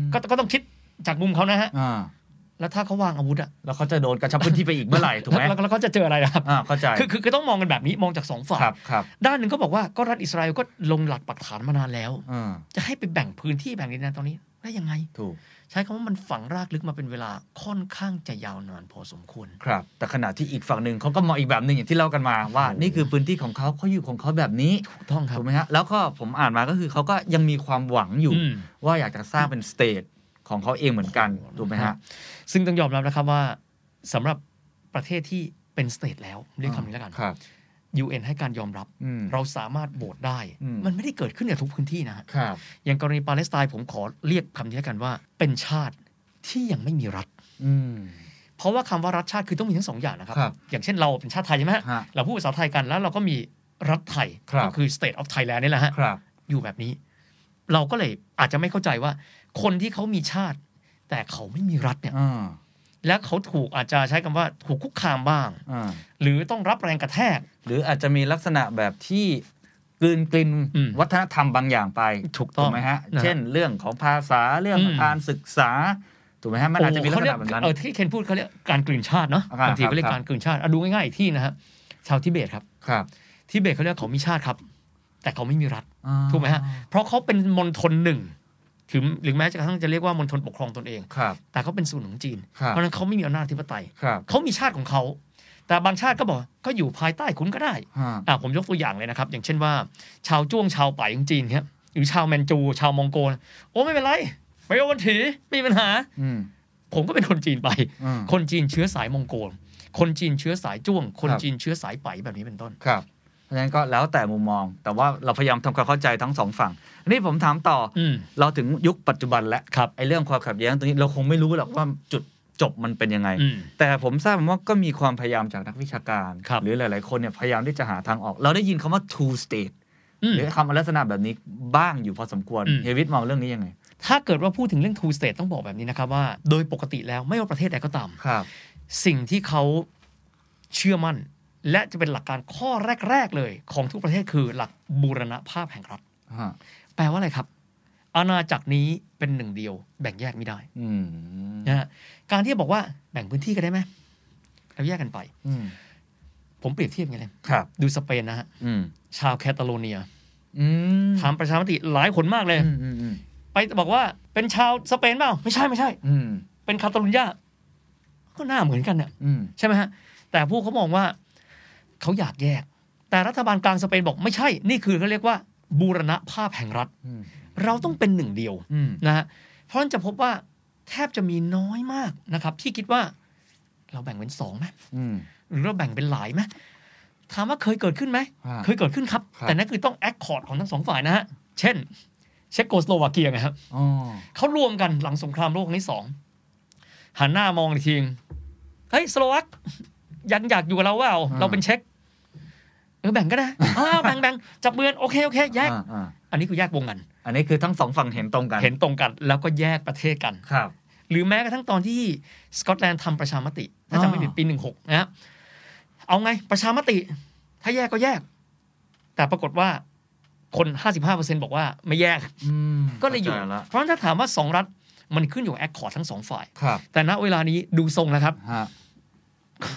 มก็ก็ต้องคิดจากมุมเขานะฮะอ่า แล้วถ้าเขาวางอาวุธอะแล้วเขาจะโดนกระชับพื้นที่ไปอีกเมื่อไหร่ถูกไหมแล้วแล้วแล้วเขาจะเจออะไรนะครับอ่าเข้าใจคือคือคือต้องมองกันแบบนี้มองจากสองฝ่ายครับครับด้านหนึ่งก็บอกว่าก็รัฐอิสราเอลก็ลงหลักปักฐานมานานแล้วอ่าจะให้ไปแบ่งพื้นที่แบ่งดินแดนตอนนี้ได้ยังไงถูกใช้คำว่ามันฝังรากลึกมาเป็นเวลาค่อนข้างจะยาวนานพอสมควร ครับ แต่ขณะที่อีกฝั่งหนึ่งเขาก็มองอีกแบบหนึ่งอย่างที่เล่ากันมาว่า นี่คือพื้นที่ของเขาเขาอยู่ของเขาแบบนี้ถูกต้องครับถูกไหมฮะแล้วก็ผมอ่านมาก็คือเขาก็ยังมีความหวังอยู่อืมว่าอยากจะสร้างเป็น state ของเขาเองเหมือนกันถูกไหมฮะซึ่งต้องยอมรับนะครับว่าสำหรับประเทศที่เป็น state แล้วเรียกคำนี้แล้วกันครับ UN ให้การยอมรับอืมเราสามารถโหวตได้อืมมันไม่ได้เกิดขึ้นในทุกพื้นที่นะฮะครับอย่างกรณีปาเลสไตน์ผมขอเรียกคำนี้แล้วกันว่า เป็นชาติที่ยังไม่มีรัฐอืมเพราะว่าคำว่ารัฐชาติคือต้องมีทั้งสองอย่างนะครับครับอย่างเช่นเราเป็นชาติไทยใช่ไหมฮะฮะเราพูดภาษาไทยกันแล้วเราก็มีรัฐไทยครับก็คือ state of Thailand นี่แหละฮะครับอยู่แบบนี้ เราก็เลยอาจจะไม่เข้าใจว่า คนที่เขามีชาติ แต่เขาไม่มีรัฐเนี่ยอ่าและเขาถูกอาจจะใช้คำว่าถูกคุกคามบ้างอ่าหรือต้องรับแรงกระแทก หรืออาจจะมีลักษณะแบบที่กลืนกลินอืมวัฒนธรรมบางอย่างไปถูกต้องไหมฮะนะฮะเช่น เรื่องของภาษาเรื่องอืมการศึกษาถูกไหมฮะมันอาจจะมีลักษเรียณะแบบนั้นเออที่เคนพูดเขาเรียกการกลืนชาติเนาะครับบางทีเขาเรียคกรับการกลืนชาติเอาดูง่ายๆอีกที่นะฮะชาวทิเบตครับครับทิเบตเขาเรียกเขามีชาติครับ แต่เขาไม่มีรัฐอ่าถูกไหมฮะเพราะเขาเป็นมณฑลหนึ่ง ถึงหรือแม้จะกระทั่งจะเรียกว่ามณฑลปกครองตนเองครับแต่เขาเป็นส่วนหนึ่งของจีนครับเพราะฉะนั้นเขาไม่มีอำนาจอธิปไตยครับเขามีชาติของเขา แต่บางชาติก็บอกก็อยู่ภายใต้คุณก็ได้ฮะอ่าผมยกตัวอย่างเลยนะครับ อย่างเช่นว่า ชาวจ้วงชาวป่ายของจีนครับหรือชาวแมนจู ชาวมองโกลโอ้ไม่เป็นไรไปเอาวันถีไม่มีปัญหาอืมผมก็เป็นคนจีนไปอืมคนจีนเชื้อสายมองโกลคนจีนเชื้อสายจ้วง คนครับจีนเชื้อสายไปแบบนี้เป็นต้นครับ เพราะฉะนั้นก็แล้วแต่มุมมอง แต่ว่าเราพยายามทำความเข้าใจทั้งสองฝั่งอันนี้ผมถามต่อออืมเราถึงยุคปัจจุบันแล้วครับไอ้เรื่องความขัดแย้งตรงนี้เราคงไม่รู้หรอกว่าจุดจบมันเป็นยังไงอืมแต่ผมทราบมาว่าก็มีความพยายามจากนักวิชาการครับหรือหลาย ๆ คนเนี่ยพยายามที่จะหาทางออก เราได้ยินคำว่า two state อืมหรือคำลักษณะแบบนี้บ้างอยู่พอสมควรอืมเฮยวิทมองเรื่องนี้ยังไง ถ้าเกิดว่าพูดถึงเรื่อง two state ต้องบอกแบบนี้นะครับว่า โดยปกติแล้วไม่ว่าประเทศใดก็ตามครับสิ่งที่เขาเชื่อมั่น และจะเป็นหลักการข้อแรก ๆ เลย ของทุกประเทศคือหลักบูรณภาพแห่งรัฐฮะแปลว่าอะไรครับ อาณาจักรนี้เป็นหนึ่งเดียว แบ่งแยกไม่ได้อืมนะฮะการที่บอกว่าแบ่งพื้นที่กันได้ไหมเราแยกกันไปอืมผมเปรียบเทียบอย่างนี้เลยครับดูสเปนนะฮะอืมชาวแคตาโลเนียอืมทำประชามติหลายคนมากเลยอืมอืมอืมไปบอกว่าเป็นชาวสเปนเปล่าไม่ใช่ไม่ใช่อืมเป็นคาตาลุญญาก็หน้าเหมือนกันเนี่ยอืมใช่ไหมฮะแต่ผู้เขามองว่า เขาอยากแยก แต่รัฐบาลกลางสเปนบอกไม่ใช่ นี่คือเขาเรียกว่า บูรณภาพแห่งรัฐอืมเราต้องเป็นหนึ่งเดียวอืมนะฮะเพราะฉะนั้นจะพบว่าแทบจะมีน้อยมากนะครับ ที่คิดว่าเราแบ่งเป็นสองไหมอืมหรือเราแบ่งเป็นหลายไหมถามว่าเคยเกิดขึ้นไหมฮะเคยเกิดขึ้นครับครับ แต่นั่นคือต้อง accord ของทั้งสองฝ่ายนะฮะ เช่น เช็กโกสโลวาเกียไงครับอ๋อเขารวมกันหลังสงครามโลกครั้งที่สองหันหน้ามองอีกทีเฮ้ยสโลวัก ยังอยากอยู่กับเราว่าเราเป็นเช็กเออแบ่งก็ได้อ้าวแบ่งแบ่งจับมือกันโอเคโอเคแยกอ่าอ่าอันนี้คือแยกวงกัน อันนี้คือทั้งสองฝั่งเห็นตรงกัน เห็นตรงกัน แล้วก็แยกประเทศกันครับ หรือแม้กระทั่งตอนที่สกอตแลนด์ทำประชามติ ถ้าจำไม่ผิดปีหนึ่งหกนะฮะเอาไงประชามติ ถ้าแยกก็แยก แต่ปรากฏว่าคน 55%บอกว่าไม่แยกอืมก็เลยอยู่เข้าใจละเพราะฉะนั้นถ้าถามว่าสองรัฐมันขึ้นอยู่กับ accord ทั้งสองฝ่ายครับแต่ณเวลานี้ดูทรงแล้วครับฮะ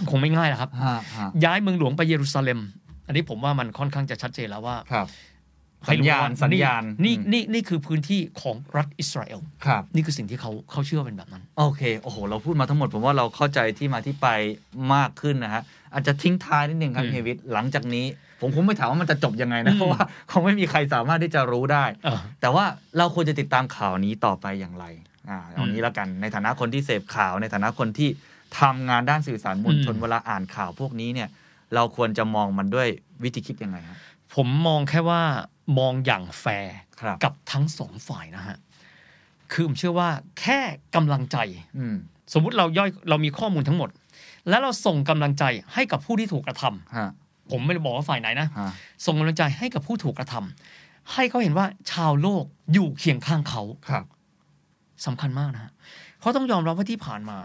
คงไม่ง่ายหรอกครับฮะฮะย้ายเมืองหลวงไปเยรูซาเล็ม อันนี้ผมว่ามันค่อนข้างจะชัดเจนแล้วว่าครับให้รู้สัญญาณว่าสัญญาณนี่อืมนี่นี่คือพื้นที่ของรัฐอิสราเอลครับนี่คือสิ่งที่เขาเขาเชื่อเป็นแบบนั้น โอเค โอ้โห เราพูดมาทั้งหมด ผมว่าเราเข้าใจที่มาที่ไปมากขึ้นนะฮะ อาจจะทิ้งท้ายนิดนึงครับอืมเฮยวิทหลังจากนี้ ผมคงไม่ถามว่ามันจะจบยังไงนะอืมเพราะว่าคงไม่มีใครสามารถที่จะรู้ได้เออแต่ว่าเราควรจะติดตามข่าวนี้ต่อไปอย่างไรอ่าเอาอืมนี้แล้วกันในฐานะคนที่เสพข่าวในฐานะคนที่ ทำงานด้านสื่อสารมวลชนอืมเวลาอ่านข่าวพวกนี้เนี่ย เราควรจะมองมันด้วยวิธีคิดยังไงครับผมมองแค่ว่ามองอย่างแฟร์ครับกับทั้งสองฝ่ายนะฮะคือผมเชื่อว่าแค่กำลังใจอืมสมมุติเราย่อยเรามีข้อมูลทั้งหมด แล้วเราส่งกำลังใจให้กับผู้ที่ถูกกระทำฮะผมไม่ได้บอกว่าฝ่ายไหนนะฮะส่งกำลังใจให้กับผู้ถูกกระทำให้เขาเห็นว่าชาวโลกอยู่เคียงข้างเขาครับสำคัญมากนะฮะเพราะต้องยอมรับว่าที่ผ่านมา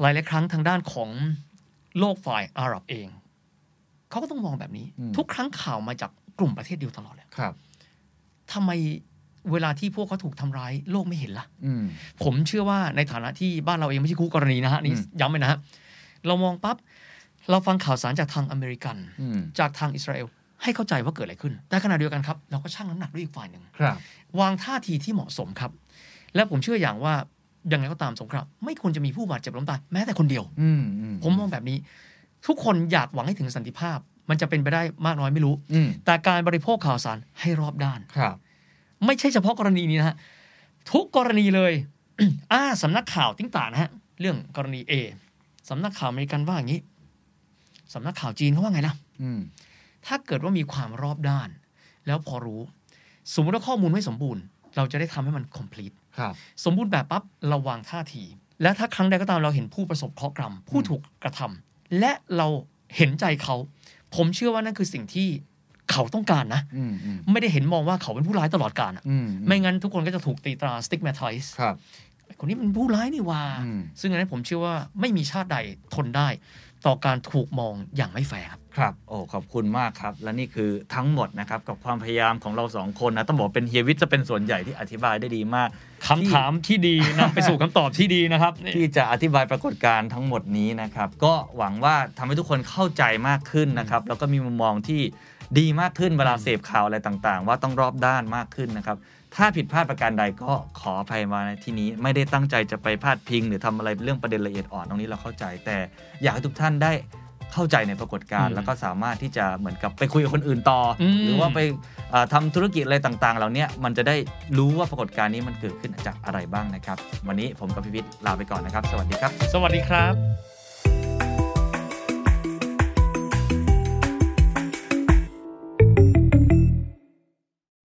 หลายหลายๆครั้งทางด้านของโลกฝ่ายอาหรับเอง เขาก็ต้องมองแบบนี้อืมทุกครั้งข่าวมาจากกลุ่มประเทศเดียวตลอดเลยครับทำไมเวลาที่พวกเขาถูกทำร้ายโลกไม่เห็นล่ะอืมผมเชื่อว่าในฐานะที่บ้านเราเองไม่ใช่คู่กรณีนะฮะนี่อืมย้ำเลยนะฮะเรามองปั๊บเราฟังข่าวสารจากทางอเมริกันอืมจากทางอิสราเอลให้เข้าใจว่าเกิดอะไรขึ้น แต่ขณะเดียวกันครับ เราก็ชั่งน้ำหนักด้วยอีกฝ่ายหนึ่งครับวางท่าทีที่เหมาะสมครับ และผมเชื่ออย่างว่า ยังไงก็ตามสงครามไม่ควรจะมีผู้บาดเจ็บล้มตายแม้แต่คนเดียวอืมอืผมมองแบบนี้ ทุกคนอยากหวังให้ถึงสันติภาพ มันจะเป็นไปได้มากน้อยไม่รู้อืมแต่การบริโภคข่าวสารให้รอบด้านครับ ไม่ใช่เฉพาะกรณีนี้นะฮะทุกกรณีเลยอ่าสำนักข่าวติ้งต่างนะฮะเรื่องกรณี A สำนักข่าวอเมริกันว่าอย่างนี้สำนักข่าวจีนเขาว่าไงล่ะอืมถ้าเกิดว่ามีความรอบด้าน แล้วพอรู้ สมมติว่าข้อมูลไม่สมบูรณ์ เราจะได้ทำให้มัน complete ครับ สมบูรณ์แบบปั๊บเราวางท่าที และถ้าครั้งใดก็ตามเราเห็นผู้ประสบเคราะห์กรรม ผู้ถูกกระทำและเราเห็นใจเขา ผมเชื่อว่านั่นคือสิ่งที่เขาต้องการนะอืมอืมไม่ได้เห็นมองว่าเขาเป็นผู้ร้ายตลอดกาลอะอืมไม่งั้นทุกคนก็จะถูกตีตรา stigmatize ครับคนนี้เป็นผู้ร้ายนี่หว่าอืมซึ่งอันนั้นผมเชื่อว่าไม่มีชาติใดทนได้ ต่อการถูกมองอย่างไม่แฟร์ครับ ครับโอ้ขอบคุณมากครับ และนี่คือทั้งหมดนะครับ กับความพยายามของเราสองคนนะต้องบอกเป็นเฮียวิทย์จะเป็นส่วนใหญ่ที่อธิบายได้ดีมากคำถามที่ดีนำไปสู่คำตอบที่ดีนะครับนี่ที่จะอธิบายปรากฏการณ์ทั้งหมดนี้นะครับ ก็หวังว่าทำให้ทุกคนเข้าใจมากขึ้นนะครับ แล้วก็มีมุมมองที่ดีมากขึ้นเวลาเสพข่าวอะไรต่างๆ ว่าต้องรอบด้านมากขึ้นนะครับ ถ้าผิดพลาดประการใดก็ขออภัยมาในที่นี้ไม่ได้ตั้งใจจะไปพาดพิง หรือทำอะไรเรื่องประเด็นละเอียดอ่อนตรงนี้เราเข้าใจ แต่อยากให้ทุกท่านได้ เข้าใจในปรากฏการอืณ์มแล้วก็สามารถที่จะเหมือนกับไปคุยกับคนอื่นต่ออมหรือว่าไปเอ่อทำธุรกิจอะไรต่างๆ เหล่านี้มันจะได้รู้ว่าปรากฏการณ์นี้มันเกิดขึ้นจากอะไรบ้างนะครับ วันนี้ผมกับพิวิทย์ลาไปก่อนนะครับ สวัสดีครับ สวัสดีครับ